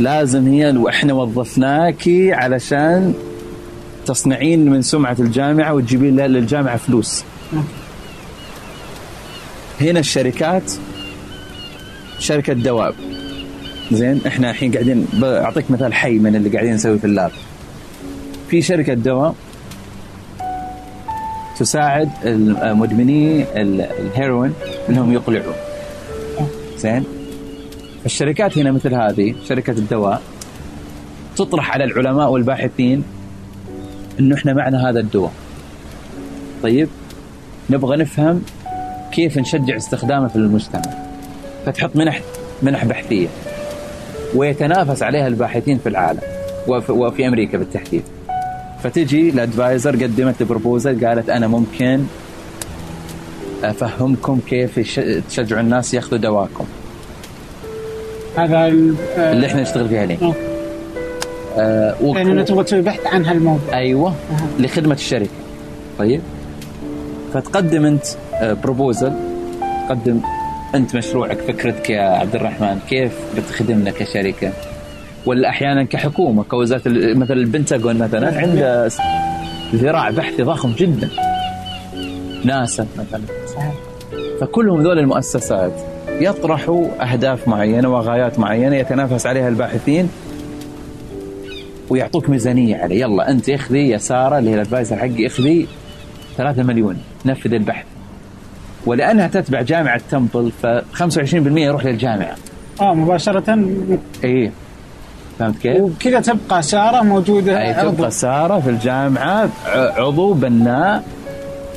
لازم هي وإحنا وظفناكي علشان تصنعين من سمعة الجامعة وتجيبين لها- للجامعة فلوس. هنا الشركات شركة دواب. زين إحنا الحين قاعدين بعطيك مثال حي من اللي قاعدين نسوي في اللاب. في شركة دواء تساعد المدمني ال- الهيروين إنهم يقلعون. زين؟ الشركات هنا مثل هذه شركة الدواء تطرح على العلماء والباحثين إنه إحنا معنا هذا الدواء. طيب نبغى نفهم كيف نشجع استخدامه في المجتمع. فتحط منح منح بحثية. ويتنافس عليها الباحثين في العالم وفي أمريكا بالتحديد. فتجي الادفايزر قدمت بروبوزل قالت أنا ممكن أفهمكم كيف تشجعوا الناس ياخذوا دواكم. هذا ال- آه، اللي إحنا نشتغل فيها الحين. آه. وك- يعني انت تبغى تسوي بحث عن هالموضوع. أيوه لخدمة الشركة. طيب. فتقدم أنت بروبوزل تقدم أنت مشروعك فكرتك يا عبد الرحمن كيف بتخدمنا كشركة؟ ولا أحيانا كحكومة كوزارة مثلا البنتاغون مثلا عنده ذراع بحثي ضخم جدا. ناسا مثلا. فكلهم ذول المؤسسات يطرحوا أهداف معينة وغايات معينة يتنافس عليها الباحثين ويعطوك ميزانية عليه يلا أنت اخذي يا سارة اللي هي الأدفايزر حقي اخذي 3 مليون نفذ البحث. ولأنها تتبع جامعة تمبل ف 25% يروح للجامعة. آه مباشرة. اي فهمت كيف؟ وبكذا تبقى سارة موجودة أي عضو. تبقى سارة في الجامعة عضو بناء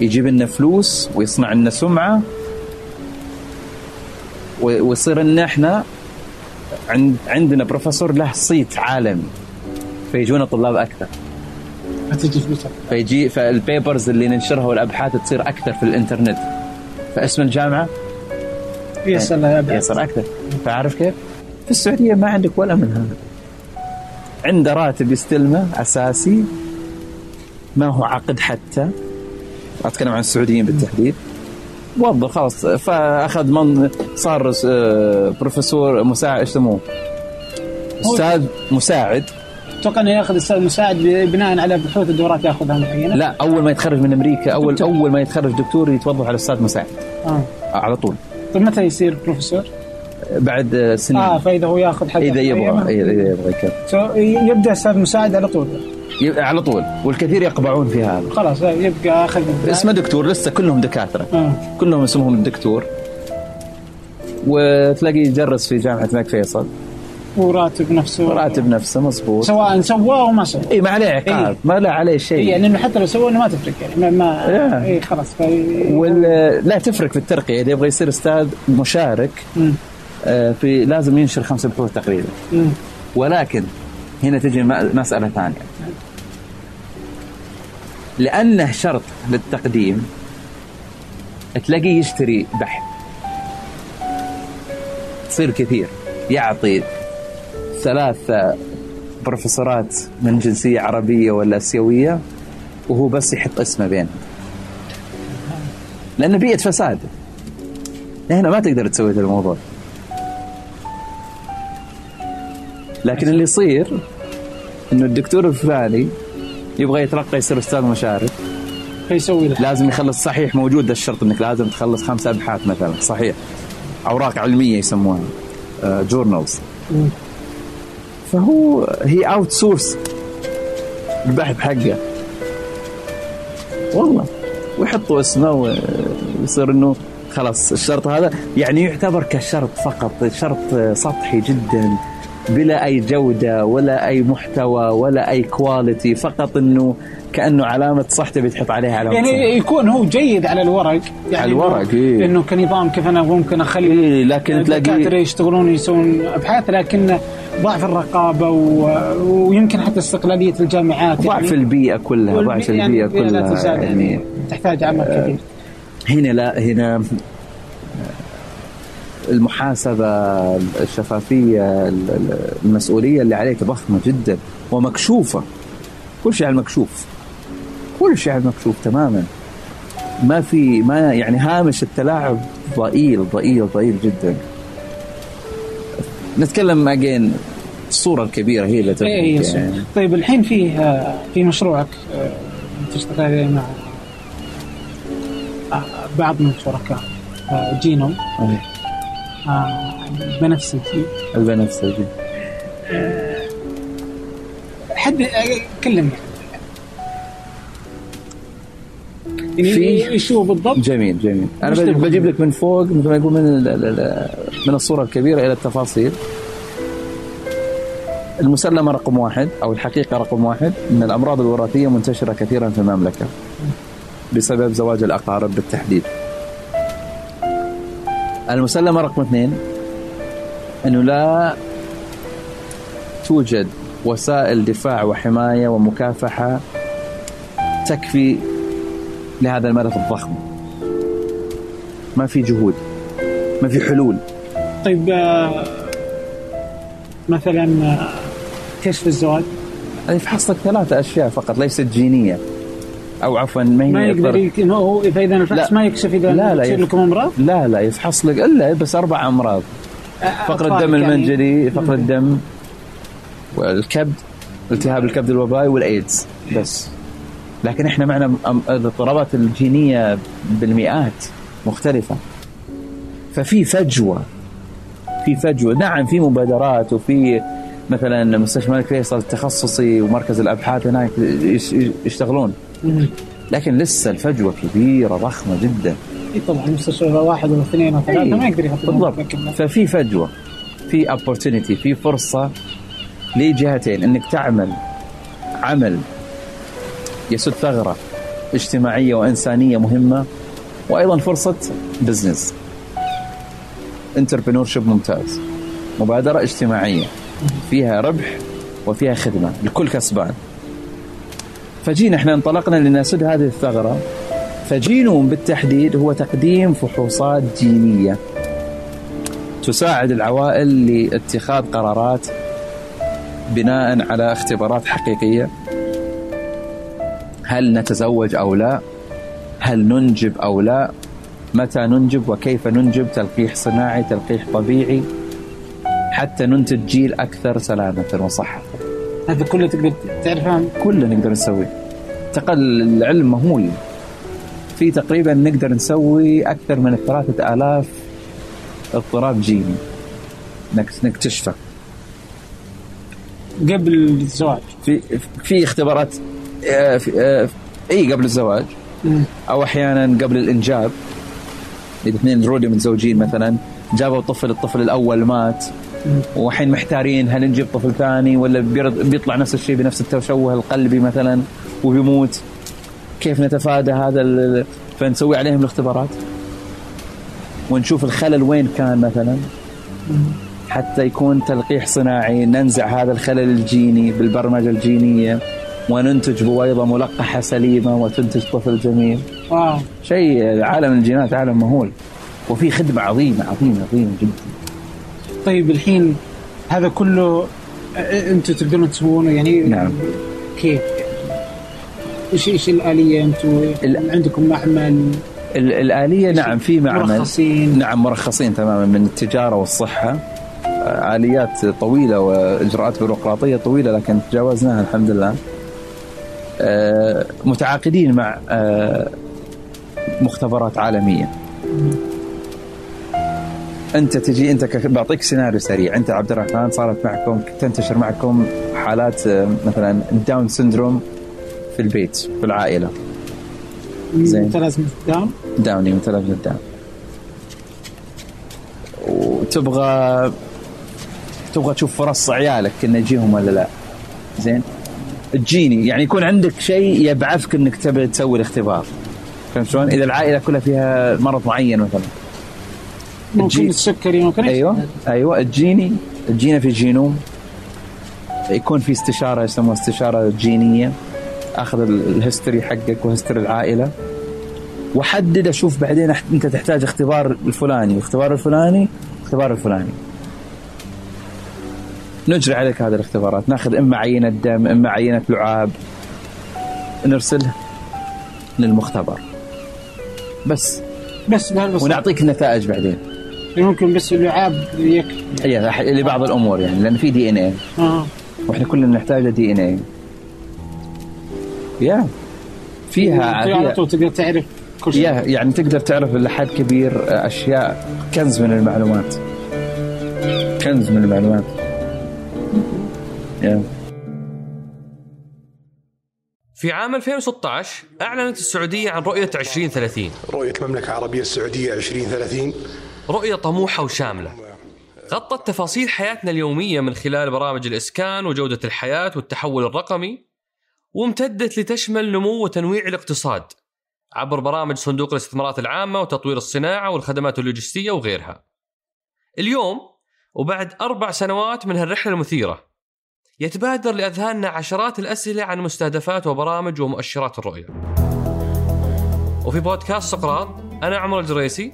يجيب لنا فلوس ويصنع لنا سمعة ويصير ان إحنا عند عندنا بروفيسور له صيت عالمي فيجونا طلاب أكثر فتجي فلوسها فيجي فال papers اللي ننشرها والأبحاث تصير أكثر في الإنترنت فاسم الجامعة يصل. يصير أكثر فعارف كيف؟ في السعودية ما عندك ولا من هذا عنده راتب يستلمه أساسي. ما هو عقد حتى. أتكلم عن السعوديين بالتحديد. موظف خلاص. فأخذ من صار آه، بروفيسور مساعد إيش يسموه؟ أستاذ مساعد. أتوقع إنه ياخذ أستاذ مساعد بناء على بحوث الدورات ياخذها معينه لا أول ما يتخرج من أمريكا اول دكتور. أول ما يتخرج دكتور يتوظف على أستاذ مساعد. آه. على طول. طيب متى يصير بروفيسور؟ بعد آه، سنين آه فإذا هو يأخذ حق إذا يبغى اذا يبغى يبدأ أستاذ مساعد على طول. على طول. والكثير يقبعون في هذا. خلاص يبقى أخذ اسمه دكتور لسه كلهم دكاترة. آه. كلهم اسمهم الدكتور. وتلاقيه يدرس في جامعة الملك فيصل. وراتب نفسه. راتب نفسه مضبوط سواء سواه أو ما سواه. إي ما عليه عقاب. إيه. ما له عليه شيء. إيه يعني إنه حتى لو سوى إنه ما تفرق يعني ما, ما Yeah. إي خلاص في وال... لا تفرق في الترقية. إذا يبغى يصير أستاذ مشارك مم. آه، في لازم ينشر خمس بحوث تقريبا. ولكن هنا تجي م- مسألة ثانية. لأنه شرط للتقديم تلاقيه يشتري بحث. تصير كثير. يعطي ثلاث بروفيسورات من جنسية عربية ولا آسيوية وهو بس يحط اسمه بينهم. لأنه بيئة فساد. هنا ما تقدر تسوي الموضوع. لكن اللي يصير إنه الدكتور الفلاني يبغى يترقى يصير أستاذ مشارك فيسوي له. لازم يخلص صحيح موجود الشرط إنك لازم تخلص خمسة أبحاث مثلا. صحيح. أوراق علمية يسموها جورنالز مم. فهو هي outsource البحث حقه. والله. ويحطوا اسمه ويصير إنه خلاص الشرط هذا. يعني يعتبر كشرط فقط شرط سطحي جدا. بلا أي جودة ولا أي محتوى ولا أي quality فقط إنه كأنه علامة صح تبي تحط عليها علامة. يعني يكون هو جيد على الورق يعني على الورق، إنه- إيه. إنه كنظام كيف أنا ممكن أخلي إيه لكن الدكاترة تلاقي يشتغلون يسوون أبحاث لكن ضعف الرقابة و... ويمكن حتى استقلالية الجامعات ضعف يعني البيئة كلها ضعف البيئة يعني كلها يعني يعني تحتاج عمل كبير هنا لا هنا المحاسبة الشفافية المسؤولية اللي عليك ضخمة جدا ومكشوفة. كل شيء على المكشوف. كل شيء على المكشوف تماما. ما في ما يعني هامش التلاعب ضئيل ضئيل ضئيل جدا. نتكلم اجين الصورة الكبيرة هي اللي تبقى إيه يعني. طيب الحين في آه، في مشروعك آه، تشتغل عليه مع آه، بعض من الشركاء جينوم. أيه. آه، بنفسجي البنفسجي حد كلمني. يعني في- هو بالضبط؟ جميل جميل. أنا؟ بجيب لك من فوق مثل ما يقول من من الصورة الكبيرة إلى التفاصيل. المسلمة رقم واحد أو الحقيقة رقم واحد. إن الأمراض الوراثية منتشرة كثيرا في المملكة بسبب زواج الأقارب بالتحديد. المسلمه رقم اثنين أنه لا توجد وسائل دفاع وحماية ومكافحة تكفي لهذا الملف الضخم. ما في جهود ما في حلول. طيب آه، مثلا آه، كشف الزواج؟ يفحص لك ثلاثة أشياء فقط ليست جينية. أو عفوا ما هي ما يقدر هو اذا إذا الفحص. ما يكشف إذا لا، لا، تصير يف- لكم أمراض؟ لا لا يفحص لك إلا بس أربع أمراض. فقر الدم المنجلي فقر الدم والكبد التهاب الكبد الوبائي والإيدز بس. لكن إحنا معنا الاضطرابات الجينية بالمئات مختلفة. ففي فجوة في فجوة. نعم في مبادرات وفي مثلا مستشفى الملك فيصل التخصصي ومركز الأبحاث هناك يش- يشتغلون. لكن لسه الفجوة كبيرة ضخمة جدا. اي طبعا مستشفى واحد ولا اثنين ولا ثلاثة إيه، ما يقدر يحط بالضبط. ففي فجوة في opportunity في فرصة لجهتين إنك تعمل عمل يسد ثغرة اجتماعية وإنسانية مهمة وأيضا فرصة business entrepreneur ممتاز. مبادرة اجتماعية. فيها ربح وفيها خدمة الكل كسبان. فجينا إحنا انطلقنا لنسد هذه الثغرة. فجينوم بالتحديد هو تقديم فحوصات جينيه تساعد العوائل لاتخاذ قرارات بناء على اختبارات حقيقية. هل نتزوج أو لا؟ هل ننجب أو لا؟ متى ننجب؟ وكيف ننجب؟ تلقيح صناعي تلقيح طبيعي. حتى ننتج جيل أكثر سلامة وصحة. هذا كله تقدر تعرفه؟ كله نقدر نسويه. تقل العلم مهول. في تقريبا نقدر نسوي أكثر من ثلاثة آلاف اضطراب جيني. نك- نكتشفه. قبل الزواج؟ في في اختبارات آه، في- آه، إي قبل الزواج. أو أحيانا قبل الإنجاب. إذا اثنين رودي متزوجين مثلا جابوا طفل الطفل الأول مات. وحين محتارين هل نجيب طفل ثاني ولا بيطلع نفس الشيء بنفس التشوه القلبي مثلا وبيموت. كيف نتفادى هذا فنسوي عليهم الاختبارات. ونشوف الخلل وين كان مثلا. حتى يكون تلقيح صناعي ننزع هذا الخلل الجيني بالبرمجة الجينية وننتج بويضة ملقحة سليمة وتنتج طفل جميل. واو. شيء عالم الجينات عالم مهول. وفي خدمة عظيمة عظيمة عظيمة جدا. طيب الحين هذا كله أنتم تقدرون تسوونه؟ يعني نعم. كيف؟ إيش إيش الآلية أنتم عندكم معمل؟ ال- الآلية نعم في معمل. مرخصين؟ نعم مرخصين تماما من التجارة والصحة. آه، آليات طويلة وإجراءات بيروقراطية طويلة لكن تجاوزناها الحمد لله. متعاقدين مع مختبرات عالمية. أنت تجي أنت بعطيك سيناريو سريع. أنت عبد الرحمن صارت معكم تنتشر معكم حالات آه، مثلا Down syndrome في البيت في العائلة. زين. لازم تداوم داوني متلازمة داون وتبغى تبغى تشوف فرص عيالك انه يجيهم ولا لا. زين. تجيني. يعني يكون عندك شيء يبعثك إنك تبي تسوي الاختبار. فهمت شلون؟ إذا العائلة كلها فيها مرض معين مثلا. ممكن السكري ممكن؟ أيوه. أيوه. تجيني تجينا في جينوم. يكون في استشارة يسموها استشارة جينية. أخذ ال- ال history حقك و history العائلة. وأحدد أشوف بعدين أنت تحتاج اختبار الفلاني. واختبار الفلاني اختبار الفلاني. نجري عليك هذه الاختبارات. ناخذ إما عينة دم إما عينة لعاب. نرسله للمختبر. بس. بس ونعطيك النتائج بعدين. ممكن بس اللعاب يكفي. هي لبعض الأمور يعني لأن في دي إن اي آه. وإحنا كلنا نحتاج دي إن اي يا. فيها على طول تقدر تعرف كل شيء. يعني تقدر تعرف لحد كبير أشياء كنز من المعلومات. كنز من المعلومات. يا. في عام 2016 أعلنت السعودية عن رؤية 2030 رؤية المملكة العربية السعودية 2030 رؤية طموحة وشاملة. غطت تفاصيل حياتنا اليومية من خلال برامج الإسكان وجودة الحياة والتحول الرقمي وامتدت لتشمل نمو وتنويع الاقتصاد عبر برامج صندوق الاستثمارات العامة وتطوير الصناعة والخدمات اللوجستية وغيرها. اليوم وبعد أربع سنوات من هالرحلة المثيرة يتبادر لأذهاننا عشرات الأسئلة عن مستهدفات وبرامج ومؤشرات الرؤية. وفي بودكاست سقراط أنا عمر الجريسي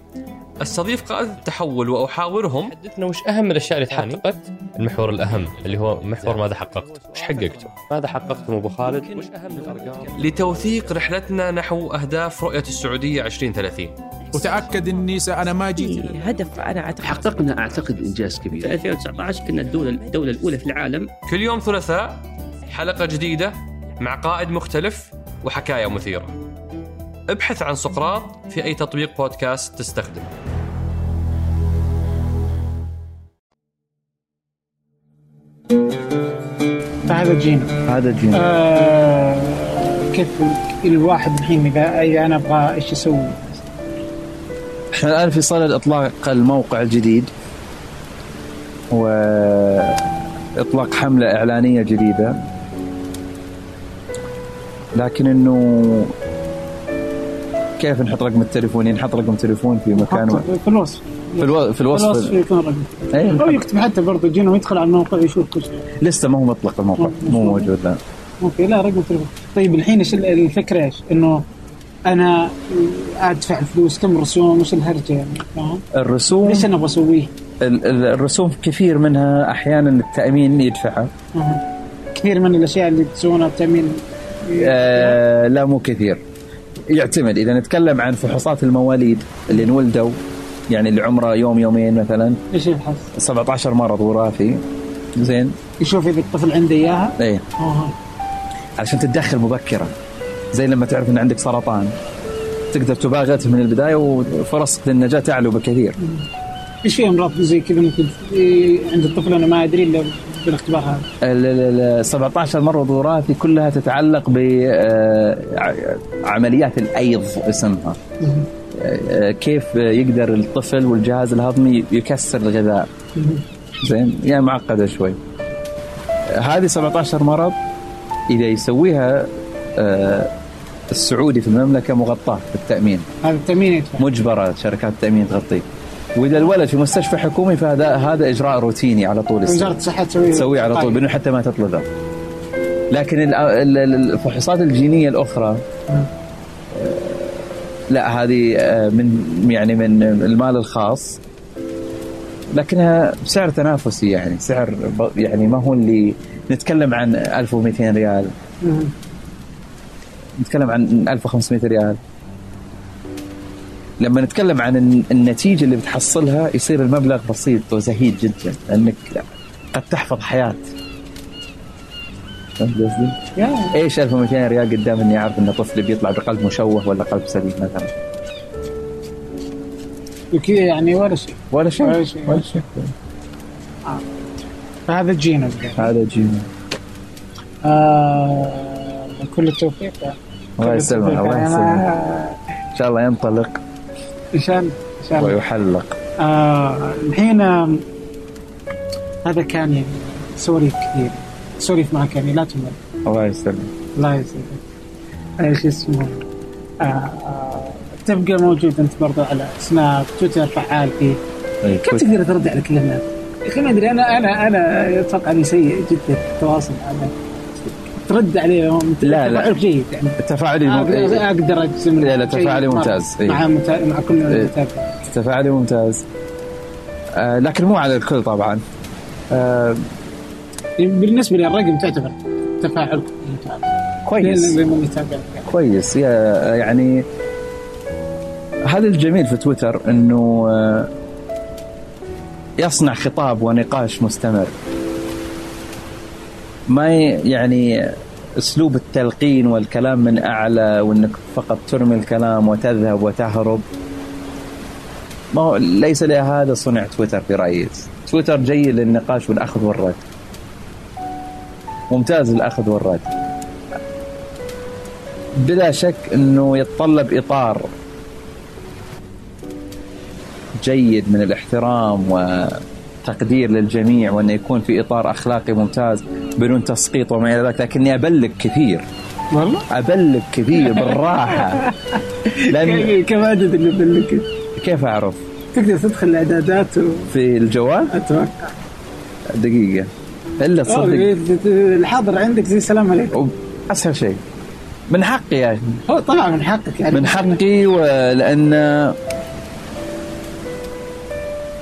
استضيف قادة التحول وأحاورهم. حدثنا وش أهم الأشياء اللي تحققت؟ المحور الأهم اللي هو محور ماذا حققت؟ وش حققت؟ ماذا حققتم أبو خالد؟ وش أهم الأرقام؟ لتوثيق رحلتنا نحو أهداف رؤية السعودية 2030 وتأكد إني أنا ما جيت هدف أنا أعتقد. حققنا أعتقد إنجاز كبير. في 2019 كنا الدولة الدولة الأولى في العالم. كل يوم ثلاثاء حلقة جديدة مع قائد مختلف وحكاية مثيرة. ابحث عن سقراط في أي تطبيق بودكاست تستخدم فهذا جينا هذا جينا آه كيف الواحد الحين اذا إذا أنا أبغى إيش أسوي؟ إحنا الآن في صدد إطلاق الموقع الجديد واطلاق حملة إعلانية جديدة. لكن إنه كيف نحط رقم التليفون؟ نحط رقم تليفون في مكان في الوصف. في, ألو... في الوصف. الوصف يكون رقم. أي أو. يكتب حتى برضه جينا ويدخل على الموقع يشوف كل شيء. لسه ما هو مطلق الموقع. مو موجود. لا. أوكي لا رقم تليفون. طيب الحين إيش الفكرة إيش؟ إنه أنا أدفع الفلوس كم رسوم؟ وش الهرجة يعني؟ فاهم؟ الرسوم إيش أنا أبغى اسويه؟ ال- ال- الرسوم كثير منها أحيانا التأمين يدفعها. أها. كثير من الأشياء اللي تسوونها التأمين؟ آه لا مو كثير. يعتمد. إذا نتكلم عن فحوصات المواليد اللي انولدوا يعني اللي عمره يوم يومين مثلا. إيش يبحث؟ 17 مرض وراثي زين. يشوف إذا الطفل عنده إياها؟ إيه. عشان تتدخل مبكرا. زي لما تعرف إن عندك سرطان. تقدر تباغته من البداية وفرصك للنجاة تعلو بكثير. إيش في أمراض زي كذا ممكن إيه، عند الطفل أنا ما أدري إلا بالاختبار هذا. ال- ال- ال 17 مرض وراثي كلها تتعلق بعمليات الأيض اسمها. آه، كيف يقدر الطفل والجهاز الهضمي يكسر الغذاء؟ زين يعني معقدة شوي. هذه 17 مرض إذا يسويها آه، السعودي في المملكة مغطاه بالتامين هذا التأمين يدفع. مجبرة شركات التأمين تغطيه. وإذا الولد في مستشفى حكومي فهذا هذا إجراء روتيني على طول. وزارة الصحة تسوي تسويه على طول طيب. بدون حتى ما تطلبه لكن ال- ال- ال- الفحوصات الجينية الأخرى آه، لا هذه آه، من يعني من المال الخاص. لكنها سعر تنافسي يعني سعر يعني ما هو اللي نتكلم عن 1200 ريال. نتكلم عن 1500 ريال. لما نتكلم عن الن- النتيجة اللي بتحصلها يصير المبلغ بسيط وزهيد جدا لأنك قد تحفظ حياة. فهمت قصدي؟ إيش 1200 ريال قدام إني أعرف ان طفلي بيطلع بقلب مشوه ولا قلب سليم مثلا. وكذا يعني ولا شيء. ولا شيء. ولا شيء. ولا شيء. فهذا جينا. هذا جينا. آه كل التوفيق. الله يسلمك. الله يسلمك. إن شاء الله ينطلق. إن شاء الله إن شاء الله. ويحلق. آه الحين هذا كان يعني سواليف كثير سواليف معك يعني لا تمل الله يسلمك. الله يسعدك إيش اسمه؟ آه آه تبقى موجود أنت برضو على سناب تويتر فعال فيه. إيه، كيف تقدر ترد على كل الناس؟ يا أخي ما أدري أنا أنا أنا أتوقع إني سيء جدا في التواصل. الناس ترد عليهم لا، لا. جيد يعني. تفاعلي مو... أقدر أقدر أجزم لا، لا، تفاعلي ممتاز. إيه. مع متا... مع كل إيه. تفاعلي ممتاز. آه لكن مو على الكل طبعا. آه بالنسبة للرقم تعتبر تفاعلك ممتاز كويس كويس. يا يعني هذا الجميل في تويتر إنه آه، يصنع خطاب ونقاش مستمر. ما يعني أسلوب التلقين والكلام من أعلى وإنك فقط ترمي الكلام وتذهب وتهرب. ما هو ليس لهذا صنع تويتر برايي تويتر جيد للنقاش والأخذ والرد. ممتاز الأخذ والرد. بلا شك إنه يتطلب إطار جيد من الاحترام وتقدير للجميع وإنه يكون في إطار أخلاقي ممتاز بدون تسقيط وما إلى ذلك. لكني أبلغ كثير. والله؟ أبلغ كثير بالراحة. لأن كم عدد اللي بلك كيف أعرف؟ تقدر تدخل الإعدادات و... في الجوال؟ أتوقع. دقيقة. إلا تصدق الحاضر عندك زي السلام عليكم. أسهل شيء. من حقي أخي هو طبعا من حقك يعني. من حقي ولان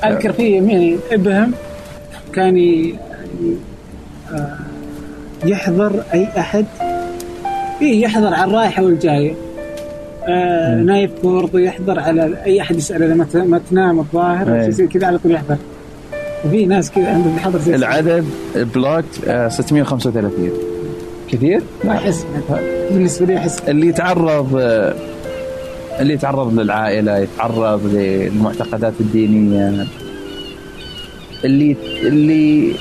أذكر في مين ابهم كان آه، يحضر أي أحد. إيه يحضر على الرايحه والجايه آه نايف برضو يحضر على أي أحد يسأل إذا ما تنام الظاهر أو إيه. شيء زي كذا على طول يحضر. وفي ناس كذا عندهم يحضر زي العدد بلوك آه، 635 كثير؟ ما أحس. بالنسبة لي أحس. اللي يتعرض آه، اللي يتعرض للعائلة يتعرض للمعتقدات الدينية. اللي اللي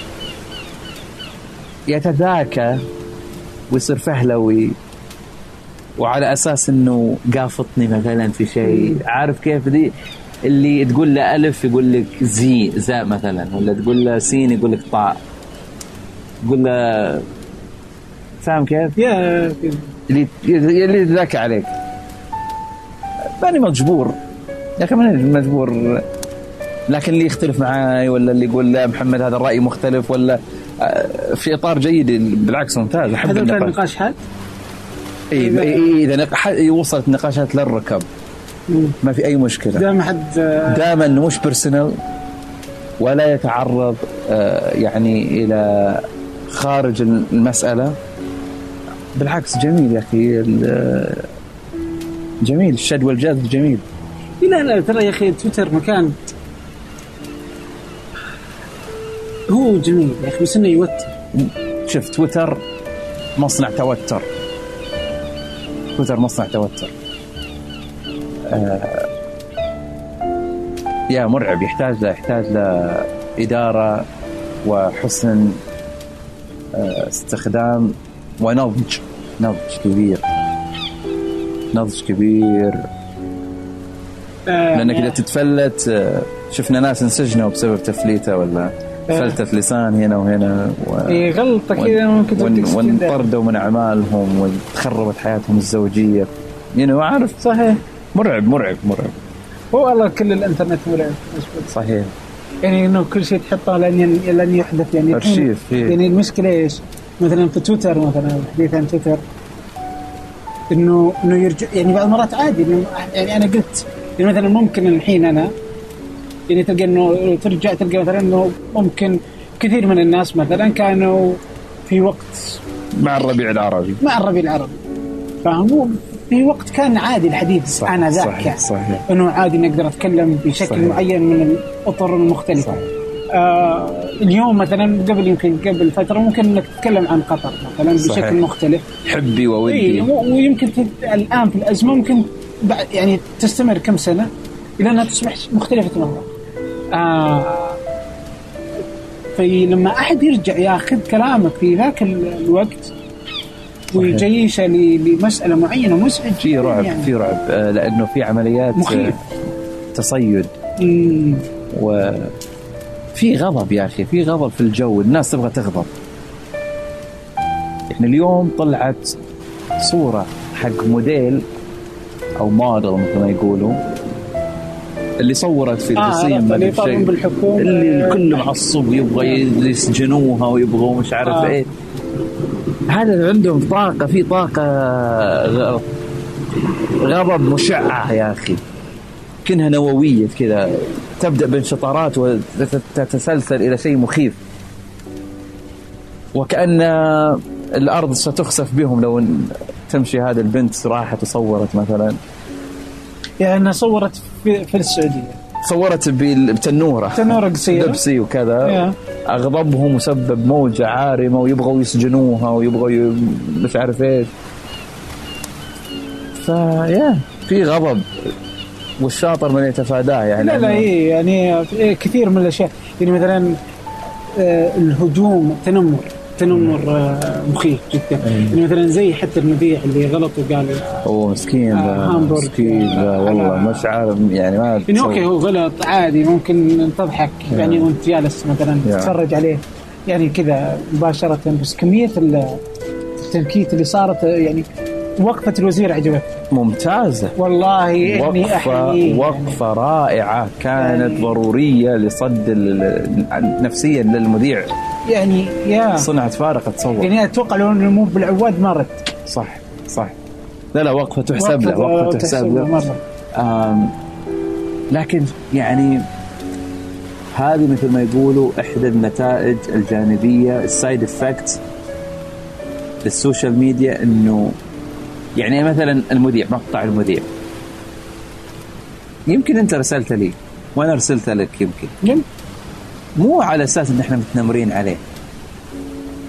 يتذاكى ويصير فهلوي وعلى أساس إنه قافطني مثلا في شيء. عارف كيف؟ دي اللي تقول له ألف يقول لك زي زاء مثلا ولا تقول له سين يقول لك طاء. تقول له فاهم كيف؟ يا اللي اللي يتذاكى عليك. ماني مجبور يا أخي ماني مجبور. لكن اللي يختلف معاي ولا اللي يقول لا محمد هذا الرأي مختلف ولا آه، في إطار جيد بالعكس ممتاز أحب هذا النقاش. نقاش حاد اي إي- إي، اذا وصلت نقاشات للركب. ما في أي مشكلة. دام حد دائما انه مش personal ولا يتعرض آه، يعني إلى خارج المسألة. بالعكس جميل يا أخي جميل الشد والجذب جميل. لا لا ترى يا أخي تويتر مكان هو جميل يا أخي بس إنه يوتر. شوف تويتر مصنع توتر. تويتر مصنع توتر. يا مرعب يحتاج له يحتاج له إدارة وحسن آه استخدام ونضج نضج كبير. نضج كبير. آه، لأنك إذا تتفلت آه، شفنا ناس انسجنوا بسبب تفليته ولا فلتة لسان هنا وهنا و... إيه، غلطة كذا ممكن ون- وانطردوا من أعمالهم وتخربت حياتهم الزوجية. يعني عارف صحيح. مرعب مرعب مرعب. هو والله كل الإنترنت مرعب. صحيح. يعني إنه كل شيء تحطه لن لن يحدث. يعني أرشيف، إيه. يعني المشكلة إيش؟ مثلا في تويتر مثلا الحديث عن تويتر. إنه إنه يرجع يعني بعض المرات عادي. إنه يعني أنا قلت يعني مثلا ممكن الحين أنا يعني تلقى إنه ترجع تلقى مثلا إنه ممكن كثير من الناس مثلا كانوا في وقت مع الربيع العربي. مع الربيع العربي. فهو في وقت كان عادي الحديث صح أنا ذاك صحيح يعني. صحيح أنه عادي اني أقدر أتكلم بشكل صحيح. معين من الأطر المختلفة آه اليوم مثلا قبل يمكن قبل فترة ممكن إنك تتكلم عن قطر مثلا صحيح. بشكل مختلف حبي إيه وودي و- ويمكن الآن في الأزمة ممكن بعد يعني تستمر كم سنة إلى أنها تصبح مختلفة تماما. آه فلما أحد يرجع ياخذ كلامك في ذاك ال- الوقت ويجيشه ل- لمسألة معينة مزعج في رعب يعني. في رعب آه، لأنه في عمليات مخيف. آه، تصيد مم. وفي غضب يا أخي في غضب في الجو الناس تبغى تغضب يعني اليوم طلعت صورة حق موديل أو موديل مثل ما يقولوا اللي صورت في آه، القصيم ما اللي. بالحكومة. اللي الكل معصب يبغى يسجنوها ويبغوا مش عارف آه. إيه هذا عندهم طاقة في طاقة غضب مشعة يا أخي. كأنها نووية كذا تبدأ بانشطارات وتتسلسل إلى شيء مخيف. وكأن الأرض ستخسف بهم لو إن تمشي هذه البنت راحت وصورت مثلا. يعني صورت في, في السعودية. صورت بال- بتنورة. تنورة قصيرة. دبسي وكذا. يا. أغضبهم وسبب موجة عارمة ويبغوا يسجنوها ويبغوا ي... مش عارف إيش. فيا في غضب. والشاطر من يتفاداه يعني. لا لا إيه يعني إيه كثير من الأشياء. يعني مثلا آه، الهجوم التنمر. تنمر آه، مخيف جدا يعني مثلا زي حتى المذيع اللي غلط وقال أوه مسكين آه،. مسكين ذا والله مش عارف يعني ما يعني. okay هو غلط عادي ممكن تضحك يعني وأنت جالس مثلا. تتفرج عليه يعني كذا مباشرة بس كمية ال- التنكيت اللي صارت يعني وقفة الوزير عجبتني. ممتازة. والله يعني وقفة احييه وقفة رائعة. كانت ضرورية لصد نفسيا للمذيع. يعني يا. صنعت فارق اتصور يعني أتوقع لو إنه مو بالعواد ما رد صح صح. لا لا وقفة تحسب له وقفة تحسب له. لكن يعني هذه مثل ما يقولوا إحدى النتائج الجانبية ال side effect لل social media إنه يعني مثلا المذيع مقطع المذيع. يمكن أنت رسلت لي وأنا ارسلت لك يمكن. مو على أساس إن إحنا متنمرين عليه.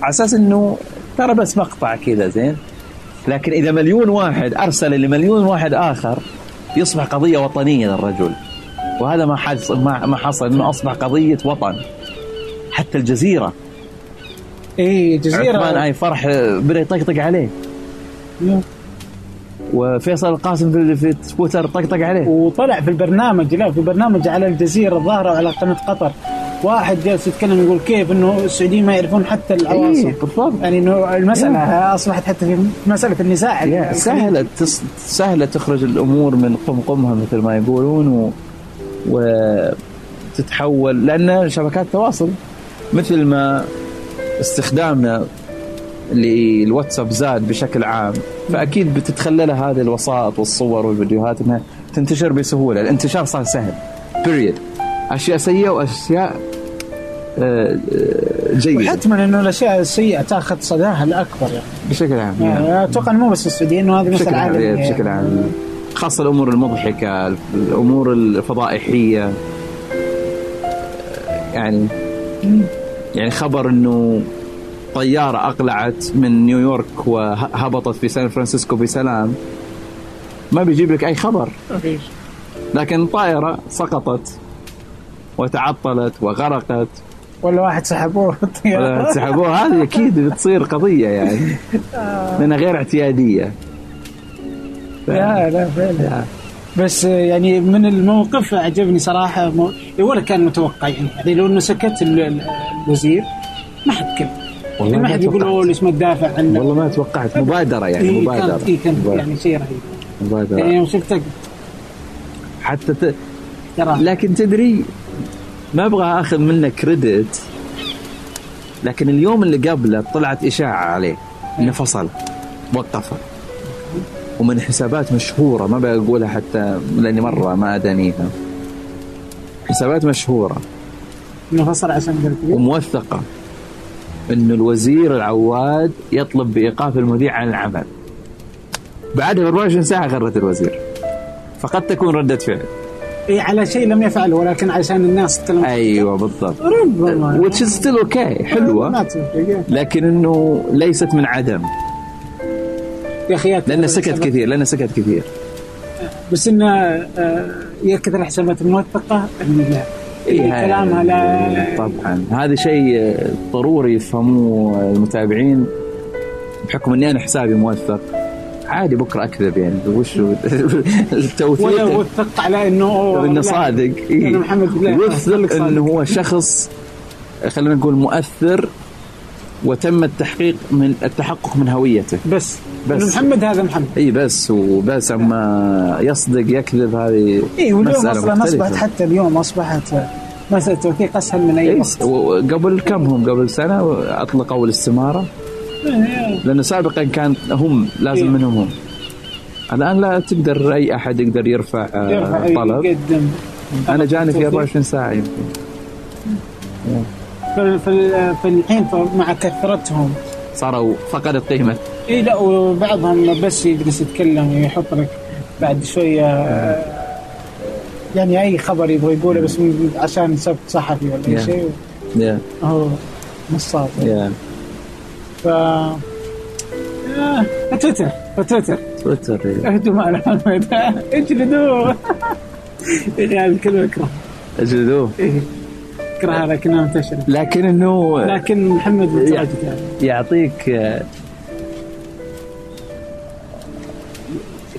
على أساس إنه ترى بس مقطع كذا زين؟ لكن إذا مليون واحد أرسل لمليون واحد آخر يصبح قضية وطنية للرجل. وهذا ما حصل ما حصل إنه أصبح قضية وطن. حتى الجزيرة. إيه جزيره عثمان أي فرح بدا يطقطق عليه. وفيصل القاسم في في تويتر طقطق عليه. وطلع في البرنامج لا في برنامج على الجزيرة الظاهرة وعلى قناة قطر. واحد جالس يتكلم يقول كيف إنه السعوديين ما يعرفون حتى العواصم إيه بالضبط. يعني إنه المسألة أصبحت حتى في مسألة النزاع. تص... سهلة تخرج الأمور من قمقمها مثل ما يقولون و... وتتحول لأن شبكات تواصل مثل ما استخدامنا للواتساب زاد بشكل عام. فأكيد بتتخللها هذه الوسائط والصور والفيديوهات أنها تنتشر بسهولة. الانتشار صار سهل. بيريد أشياء سيئة وأشياء آه، آه، جيدة. وحتما إنه الأشياء السيئة تأخذ صداها الأكبر يعني, بشكل عام يعني. أتوقع إنه مو بس السعودية إنه هذه بشكل عام بشكل عام. خاصة الأمور المضحكة الأمور الفضائحية. يعني يعني خبر أنه طيارة أقلعت من نيويورك وهبطت في سان فرانسيسكو بسلام. ما بيجيب لك أي خبر. لكن الطائرة سقطت وتعطلت وغرقت. ولا واحد سحبوه. ولا سحبوها هذه أكيد بتصير قضية يعني. لأنها غير اعتيادية. لا لا فعلا. بس يعني من الموقف عجبني صراحة مو... ولا كان متوقع يعني, يعني لو إنه سكت ال- ال- الوزير ما حد كلم والله يعني ما حد يقول ليش ما تدافع عنه والله ما توقعت مبادرة يعني إيه مبادرة. كانت إيه كان مبادرة. يعني شيء رهيب مبادرة. يعني يوم شفتك حتى ت... ترى. لكن تدري ما أبغى أخذ منه كريدت لكن اليوم اللي قبله طلعت إشاعة عليه. إنه فصل. وقفه ومن حسابات مشهورة ما بقولها حتى لأني مرة ما أدانيها. حسابات مشهورة. إنه فصل عشان وموثقة. انه الوزير العواد يطلب بإيقاف المذيع عن العمل. بعدها ب 24 ساعة غرت الوزير. فقد تكون ردة فعل. إيه على شيء لم يفعله ولكن عشان الناس تتكلم. أيوه بالضبط. ربما which is still okay ما حلوة تفرق لكن إنه ليست من عدم. يا أخي لأنه سكت كثير لأنه سكت كثير. بس إنه آه، يكثر الحسابات الموثقة إيه كلامها لا طبعا. هذا شيء ضروري يفهموه المتابعين بحكم إني أنا حسابي موثق. عادي بكرة أكذب يعني. وش هو ولا التوثيق وثقت على إنه إنه صادق. أنا محمد وثق. إنه هو شخص خلينا نقول مؤثر وتم التحقيق من التحقق من هويته. بس بس. محمد هذا محمد. إي بس وبس أما يصدق يكذب هذه إي واليوم أصلا. أصبحت حتى اليوم أصبحت مسألة التوثيق أسهل من أي إيه، وقت. وقبل كم هم؟ قبل سنة أطلقوا الاستمارة؟ لأنه سابقا كان هم لازم إيه. منهم هم. الآن لا تقدر أي أحد يقدر يرفع, آه، يرفع طلب. يقدم. أنا جاني في 24 ساعة يمكن. فال- فالحين مع كثرتهم. صاروا فقدت قيمه اي لا وبعضهم بس يجلس يتكلم يحط لك بعد شوية آه، يعني أي خبر يبغى يقوله بس عشان سبت صحفي ولا اي Yeah. شيء. يا هو نصاب. يا ف آه، تويتر تويتر. تويتر إيه. اهدوا مع محمد اجلدوه يعني هذه الكلمة اكره اجلدوه إيه. اكرهها لكنها منتشره لكن إنه لكن محمد متواجد يعني. يعطيك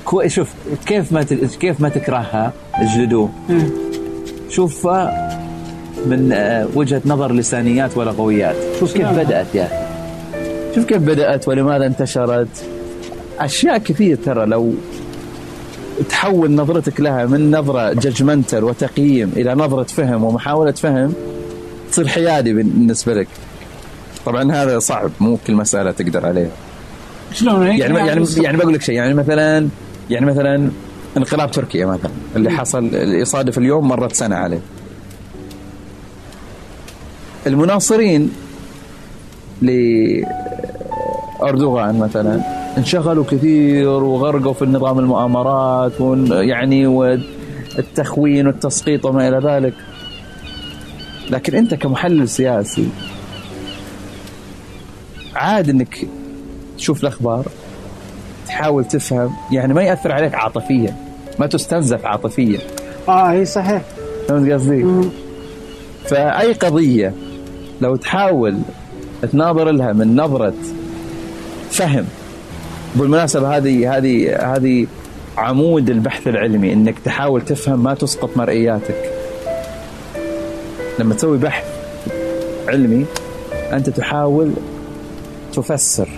آه، كوي شوف كيف ما كيف ما تكرهها اجلدوه. شوفها من آه، وجهة نظر لسانيات ولغويات شوف كيف نعم. بدأت يا. شوف كيف بدأت ولماذا انتشرت أشياء كثير ترى لو تحول نظرتك لها من نظرة ججمنتال وتقييم إلى نظرة فهم ومحاولة فهم تصير حيادي بالنسبة لك طبعا هذا صعب مو كل مسألة تقدر عليها شلون هيك؟ يعني يعني يعني بقول لك شيء يعني مثلا يعني مثلا انقلاب تركيا مثلا اللي حصل اللي يصادف اليوم مرت سنة عليه. المناصرين لأردوغان مثلا انشغلوا كثير وغرقوا في النظام المؤامرات يعني والتخوين والتسقيط وما إلى ذلك. لكن أنت كمحلل سياسي عاد إنك تشوف الأخبار تحاول تفهم يعني ما يأثر عليك عاطفيا ما تستنزف عاطفيا. آه هي صحيح. فهمت قصدي؟ فأي قضية لو تحاول تناظر لها من نظرة فهم بالمناسبة هذه هذه هذه عمود البحث العلمي إنك تحاول تفهم ما تسقط مرئياتك. لما تسوي بحث علمي أنت تحاول تفسر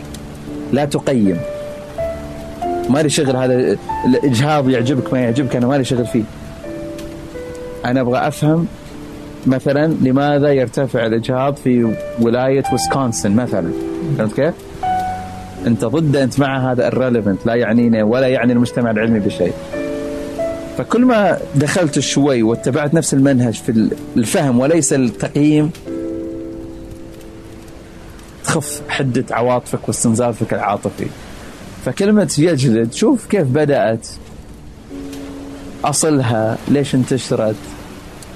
لا تقيم. ما لي شغل هذا الإجهاض يعجبك ما يعجبك أنا ما لي شغل فيه. أنا أبغى أفهم مثلا لماذا يرتفع الإجهاض في ولاية ويسكونسن مثلا. فهمت كيف؟ أنت ضد أنت مع هذا irrelevant لا يعنينا ولا يعني المجتمع العلمي بشيء. فكل ما دخلت شوي واتبعت نفس المنهج في الفهم وليس التقييم تخف حدة عواطفك واستنزافك العاطفي. فكلمة يجلد شوف كيف بدأت. أصلها ليش انتشرت.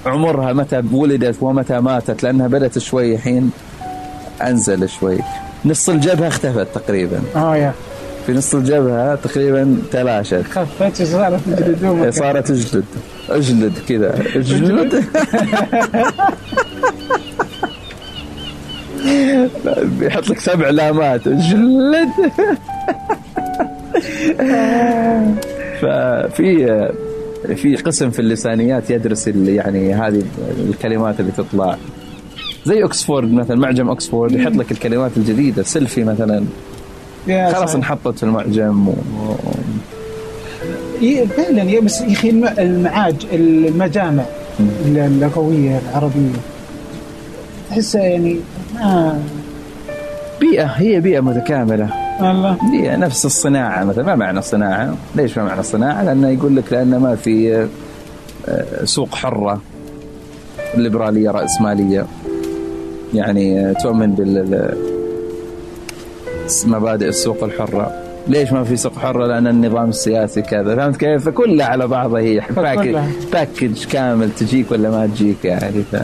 عمرها متى ولدت ومتى ماتت لأنها بدأت شوي حين أنزل شوي. نص الجبهة اختفت تقريبا. آه يا. في نص الجبهة تقريبا تلاشت. خفت صارت؟ تجلدوه صارت اجلد. اجلد كذا. اجلد؟ بيحط لك سبع لامات. اجلد. ففي في قسم في اللسانيات يدرس يعني هذه الكلمات اللي تطلع. زي اوكسفورد مثلا معجم اوكسفورد يحط لك الكلمات الجديدة سيلفي مثلا. خلاص. انحطت في المعجم و... فعلا يا بس يا أخي الم- المعاج المجامع اللغوية العربية. تحسها يعني ما بيئة هي بيئة متكاملة. والله بيئة نفس الصناعة مثلا. ما معنى الصناعة؟ ليش ما معنى الصناعة؟ لأنه يقول لك لأن ما في آه، سوق حرة ليبرالية رأسمالية. يعني آه، تؤمن بال ال- مبادئ السوق الحرة. ليش ما في سوق حرة؟ لأن النظام السياسي كذا. فهمت كيف؟ فكلها على بعضها هي. باكج كامل تجيك ولا ما تجيك يعني. ف...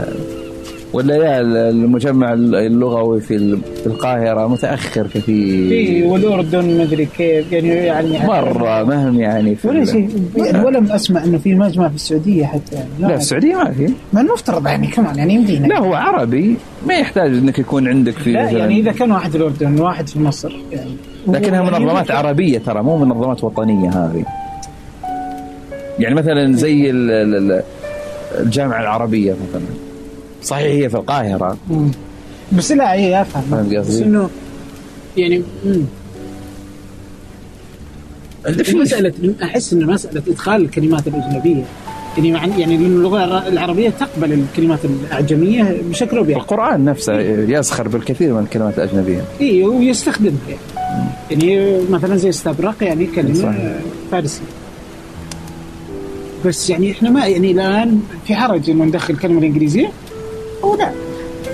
ولا يا المجمع اللغوي في ال- في القاهرة متأخر في كثير والاردن مدري كيف يعني يعني مرة مهم يعني في ولا شيء. يعني ولم أسمع إنه في مجمع في السعودية حتى. يعني لا في السعودية ما في. ما المفترض يعني كمان يعني يمدينا. لا هو عربي. ما يحتاج إنك يكون عندك في لا مثلاً- يعني إذا كان واحد في الاردن واحد في مصر يعني. لكنها يعني منظمات عربية ترى مو منظمات وطنية هذه. يعني مثلا زي ال- ال- ال- الجامعة العربية مثلا. صحيح. هي في القاهرة. مم. بس لا اي أفهم. فهمت بس قصدي؟ إنه يعني مم. في مسألة أحس إن مسألة إدخال الكلمات الأجنبية. يعني مع يعني لأن اللغة العربية تقبل الكلمات الأعجمية بشكل أو باخر القرآن نفسه يسخر بالكثير من الكلمات الأجنبية. إي ويستخدمها. يعني يعني مثلا زي استبرق يعني كلمة صحيح. فارسيه بس يعني إحنا ما يعني الآن في حرج إنه ندخل الكلمة الإنجليزية؟ أو لا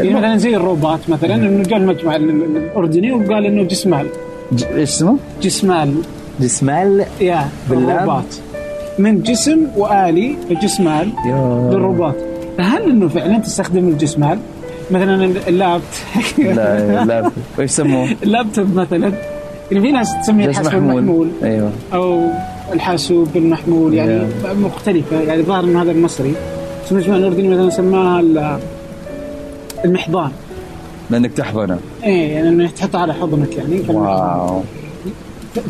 يعني مثلا زي الروبوت مثلا إنه جاء المجمع ال- ال- الأردني وقال إنه جسمال. ج- إيش اسمه؟ جسمال. جسمال؟ يا باللام؟ الروبوت. من جسم وآلي الجسمال يا. للروبوت. فهل إنه فعلا تستخدم الجسمال؟ مثلا ال- اللابت. لا لا إيش يسموه؟ اللابتوب مثلا. يعني في ناس تسميه الحاسوب المحمول. أيوه. أو الحاسوب المحمول يعني مختلفة. يعني ظاهر ان هذا المصري. بس المجمع الأردني مثلا سماها ال- المحضان. لأنك تحضنه إيه يعني إنه تحطها على حضنك يعني. واو.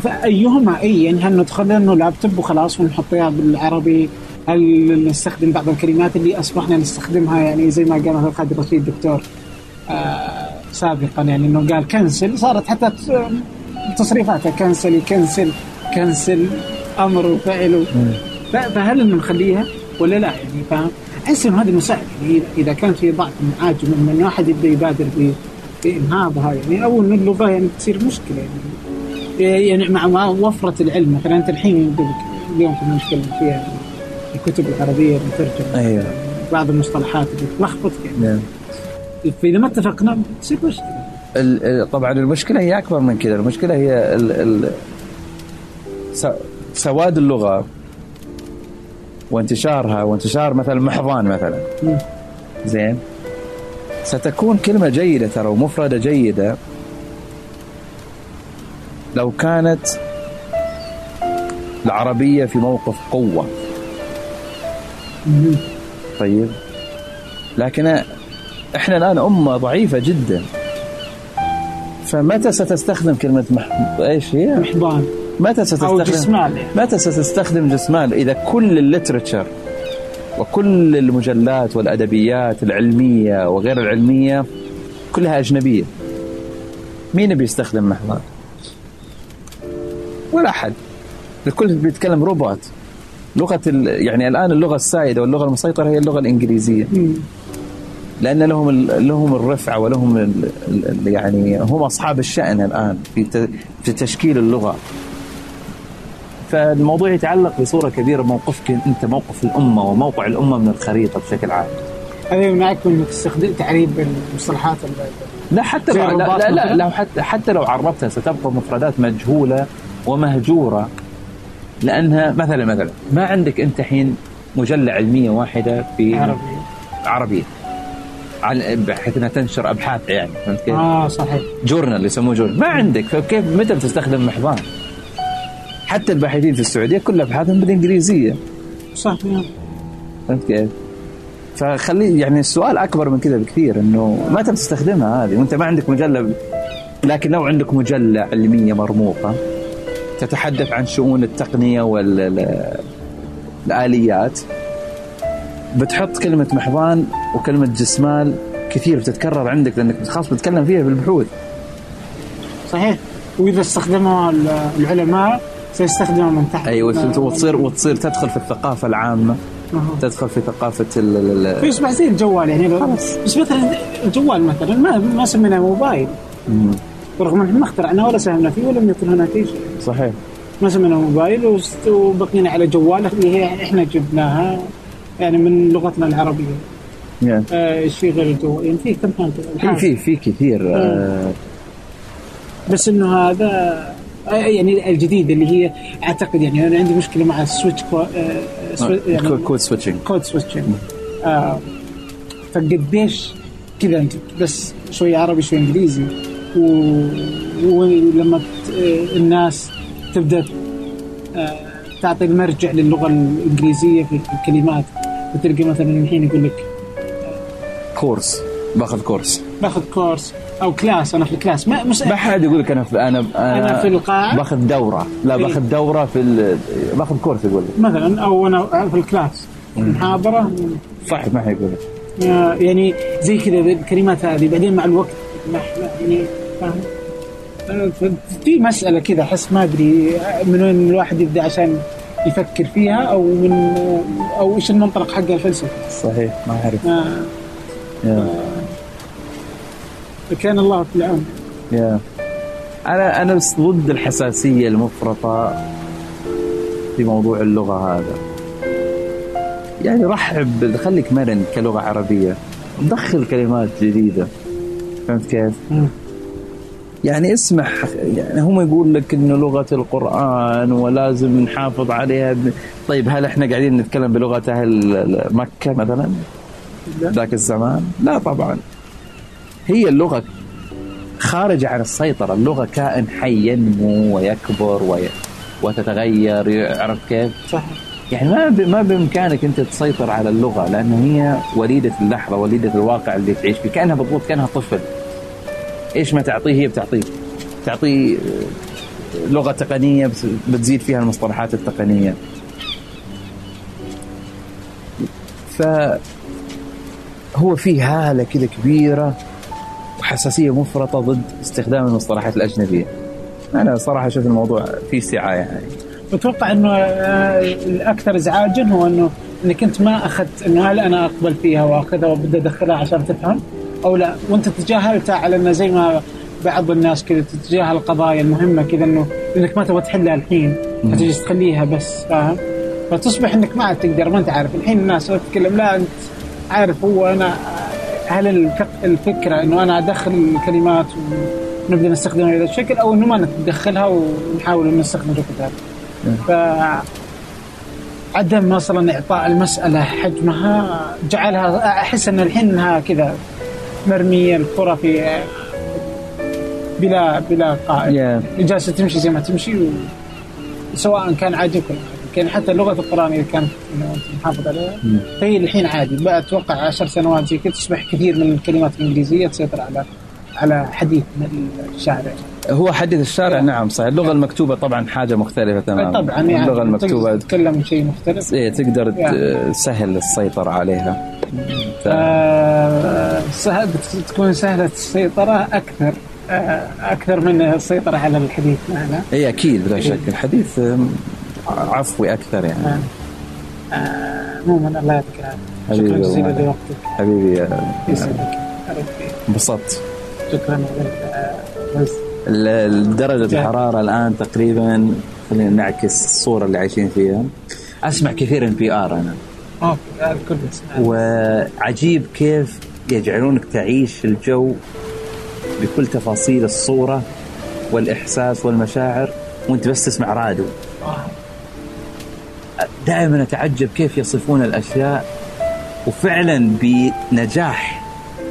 فأيهما إي يعني هل ندخل انه لابتوب وخلاص ونحطها بالعربي؟ هل نستخدم بعض الكلمات اللي أصبحنا نستخدمها يعني زي ما قال مثلا خالد رشيد دكتور آه سابقا يعني إنه قال كنسل صارت حتى ت- تصريفاتها كنسل يكنسل كنسل أمر وفعل فهل إنه نخليها ولا لا يعني؟ فاهم؟ احس انه هذه مساعده يعني إذا كان في ضعف عاجل من انه واحد يبدأ يبادر بإنهاضها يعني أو انه اللغة يعني تصير مشكلة. يعني يعني مع وفرة العلم. مثلا أنت الحين اليوم كنا نتكلم فيها الكتب العربية المترجمة. أيوه. بعض المصطلحات اللي تلخبط يعني. نعم. فإذا ما اتفقنا تصير مشكلة. طبعا المشكلة هي أكبر من كذا. المشكلة هي ال ال سواد اللغة. وانتشارها وانتشار مثلا محضان مثلا. زين ستكون كلمة جيدة ترى ومفردة جيدة لو كانت العربية في موقف مم. طيب لكن إحنا الآن أمة ضعيفة جدا فمتى ستستخدم كلمة مح... إيش هي؟ محضان متى ستستخدم. متى ستستخدم جسمال إذا كل الليترتشر وكل المجلات والأدبيات العلمية وغير العلمية كلها أجنبية. مين بيستخدم محضان؟ ولا أحد. الكل بيتكلم روبوت. لغة ال... يعني الآن اللغة السائدة واللغة المسيطرة هي اللغة الإنجليزية. مم. لأن لهم لهم الرفعة ولهم يعني هم أصحاب الشأن الآن في تشكيل اللغة. فالموضوع يتعلق بصورة كبيرة بموقفك أنت موقف الأمة وموقع الأمة من الخريطة بشكل عام هذا معك إنك تستخدم تعريب المصطلحات ال- لا حتى لا لا, لا مثلاً؟ لو حتى حتى لو عربتها ستبقى مفردات مجهولة ومهجورة لأنها مثلا مثلا ما عندك أنت حين مجلة علمية واحدة في عربي عربية على بحيث إنها تنشر أبحاث يعني فهمت كيف؟ آه صحيح جورنال يسموه جورنال ما عندك فكيف متى بتستخدم محضان؟ حتى الباحثين في السعودية كل ابحاثهم بالإنجليزية. صح فهمت كيف؟ فخلي يعني السؤال أكبر من كذا بكثير إنه متى بتستخدمها هذه؟ وأنت ما عندك مجلة لكن لو عندك مجلة علمية مرموقة تتحدث عن شؤون التقنية والاليات بتحط كلمة محضان وكلمة جسمال كثير بتتكرر عندك لأنك خلاص بتتكلم فيها بالبحوث صحيح. وإذا استخدمها ال- العلماء سيستخدمها من تحت. أيوه وتصير وتصير تدخل في الثقافة العامة. أها. تدخل في ثقافة ال- فيصبح زي الجوال يعني. بس مثلا الجوال مثلا ما ما سميناه موبايل. رغم ان ما اخترعناه ولا ساهمنا فيه ولم يكن هناك اي شيء صحيح. ما سميناه موبايل وبقينا على جواله اللي هي إحنا جبناها. يعني من لغتنا العربية. يعني آه شيء غير الجوال يعني في كم كان في في كثير آه. بس إنه هذا يعني الجديد اللي هي أعتقد يعني أنا عندي مشكلة مع ال switch co آه يعني code- switching code switching آه فقديش كذا أنت بس شوي عربي شوي إنجليزي. و- ولما آه، الناس تبدأ آه، تعطي المرجع للغة الإنجليزية في الكلمات وتلقى مثلا الحين يقول لك كورس باخذ كورس باخذ كورس أو كلاس أنا في الكلاس. ما مش ما حد يقول لك أنا في أنا أنا في القاعة. باخذ دورة. لا. باخذ دورة في ال- باخذ course يقول لك. مثلا أو أنا في ال class. محاضرة. صح ما حيقول لك. آه، يعني زي كذا الكلمات هذه بعدين مع الوقت. يعني فاهم؟ آه، في مسألة كذا أحس ما أدري من وين الواحد يبدأ عشان يفكر فيها أو من أو إيش المنطلق حقه الفلسفي صحيح ما أعرف. آه، كان الله في العون. يا. أنا أنا بس ضد الحساسية المفرطة في موضوع اللغة هذا. يعني رحب خليك مرن كلغة عربية. دخل كلمات جديدة. فهمت كيف؟ يعني اسمح يعني هم يقول لك إنه لغة القرآن ولازم نحافظ عليها. ب... طيب هل إحنا قاعدين نتكلم بلغة أهل مكة مثلا؟ ذاك الزمان؟ لا طبعا. هي اللغة خارجة عن السيطرة. اللغة كائن حي ينمو ويكبر وي... وتتغير يعرف كيف؟ صح يعني ما ب... ما بإمكانك أنت تسيطر على اللغة لأنه هي وليدة اللحظة وليدة الواقع اللي تعيش فيه. كأنها بالضبط كأنها طفل. إيش ما تعطيه هي بتعطيه. تعطيه لغة تقنية بت- بتزيد فيها المصطلحات التقنية. ف هو في هالة كذا كبيرة. وحساسية مفرطة ضد استخدام المصطلحات الأجنبية. أنا صراحة أشوف الموضوع فيه سعة يعني أتوقع إنه آه، الأكثر ازعاجا هو إنه إنك أنت ما أخذت انه هل أنا أقبل فيها وأخذها وبدي أدخلها عشان تفهم أو لا. وأنت تجاهلتها على إنه زي ما بعض الناس كذا تتجاهل القضايا المهمة كذا إنه إنك ما تبغى تحلها الحين فتجلس تخليها بس فاهم؟ فتصبح إنك ما عاد تقدر ما أنت عارف. الحين الناس تتكلم لا أنت عارف هو أنا هل الفك- الفكرة إنه أنا أدخل الكلمات ونبدأ نستخدمها بهذا الشكل أو إنه ما نتدخلها ونحاول إن نستخدم الركض هذا؟ ف عدم مثلا إعطاء المسألة حجمها جعلها أحس إن الحين إنها كذا مرمية الكره في بلا بلا قائد جالسه تمشي زي ما تمشي و... سواء كان عاجبك. يعني حتى لغه القرآن إذا كانت محافظ عليها. فهي الحين عادي. بقى أتوقع عشر سنوات زي كذا تصبح كثير من الكلمات الإنجليزية تسيطر على على حديث من الشارع. هو حديث الشارع نعم صحيح. اللغة المكتوبة طبعا حاجة مختلفة تماما. طبعا يعني اللغة المكتوبة تقدر تتكلم شيء مختلف. إيه تقدر يعني. سهل السيطرة عليها. ف... آه، سهل تكون سهلة السيطرة أكثر آه، أكثر من السيطرة على الحديث معنا اي أكيد بلا إيه. شك. الحديث عفوي أكثر يعني. آه، عموما الله يعطيك العافية حبيبي شكرا جزيلا. لوقتك. حبيبي يا- يسعدك. انبسطت. شكرا لك ال- درجة الحرارة الآن تقريبا خلينا نعكس الصورة اللي عايشين فيها. أسمع كثير NPR أنا. أوكي. وعجيب كيف يجعلونك تعيش الجو بكل تفاصيل الصورة والإحساس والمشاعر وأنت بس تسمع راديو. دائما أتعجب كيف يصفون الأشياء وفعلا بنجاح.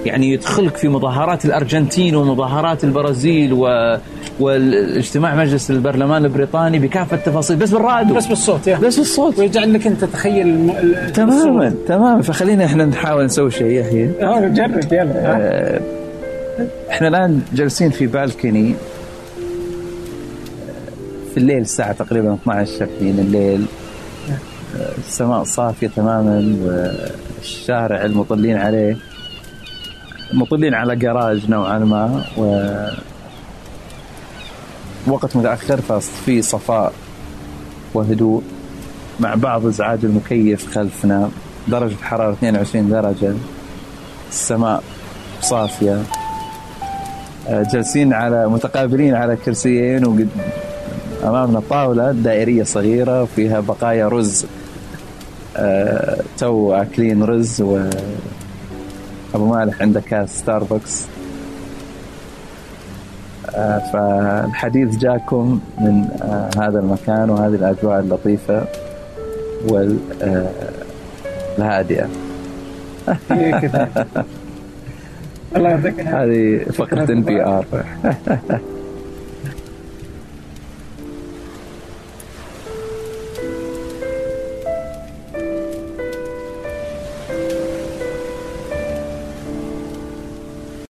يعني يدخلك في مظاهرات الأرجنتين ومظاهرات البرازيل و... والاجتماع مجلس البرلمان البريطاني بكافة التفاصيل. بس بالراديو. بس بالصوت يا بس بالصوت. ويجعل لك أنت تتخيل الم- ال- تماما تماما. فخلينا إحنا نحاول نسوي شيء يحيى آه، جرب يلا. آه، إحنا الآن جالسين في بالكني في الليل الساعة تقريبا 12 حين الليل. آه، السماء صافية تماما والشارع المطلين عليه. مطلين على جراج نوعا ما و وقت متأخر ففي صفاء وهدوء مع بعض ازعاج المكيف خلفنا درجة حرارة 22 درجة. السماء صافية. آه، جالسين على متقابلين على كرسيين وقد أمامنا طاولة دائرية صغيرة فيها بقايا رز آه، تو أكلين رز و أبو مالح عنده كاس ستاربكس آه، فالحديث جاكم من آه، هذا المكان وهذه الأجواء اللطيفة والهادئة هي كذا الله يعطيك العافية. هذه فقرة ان بي ار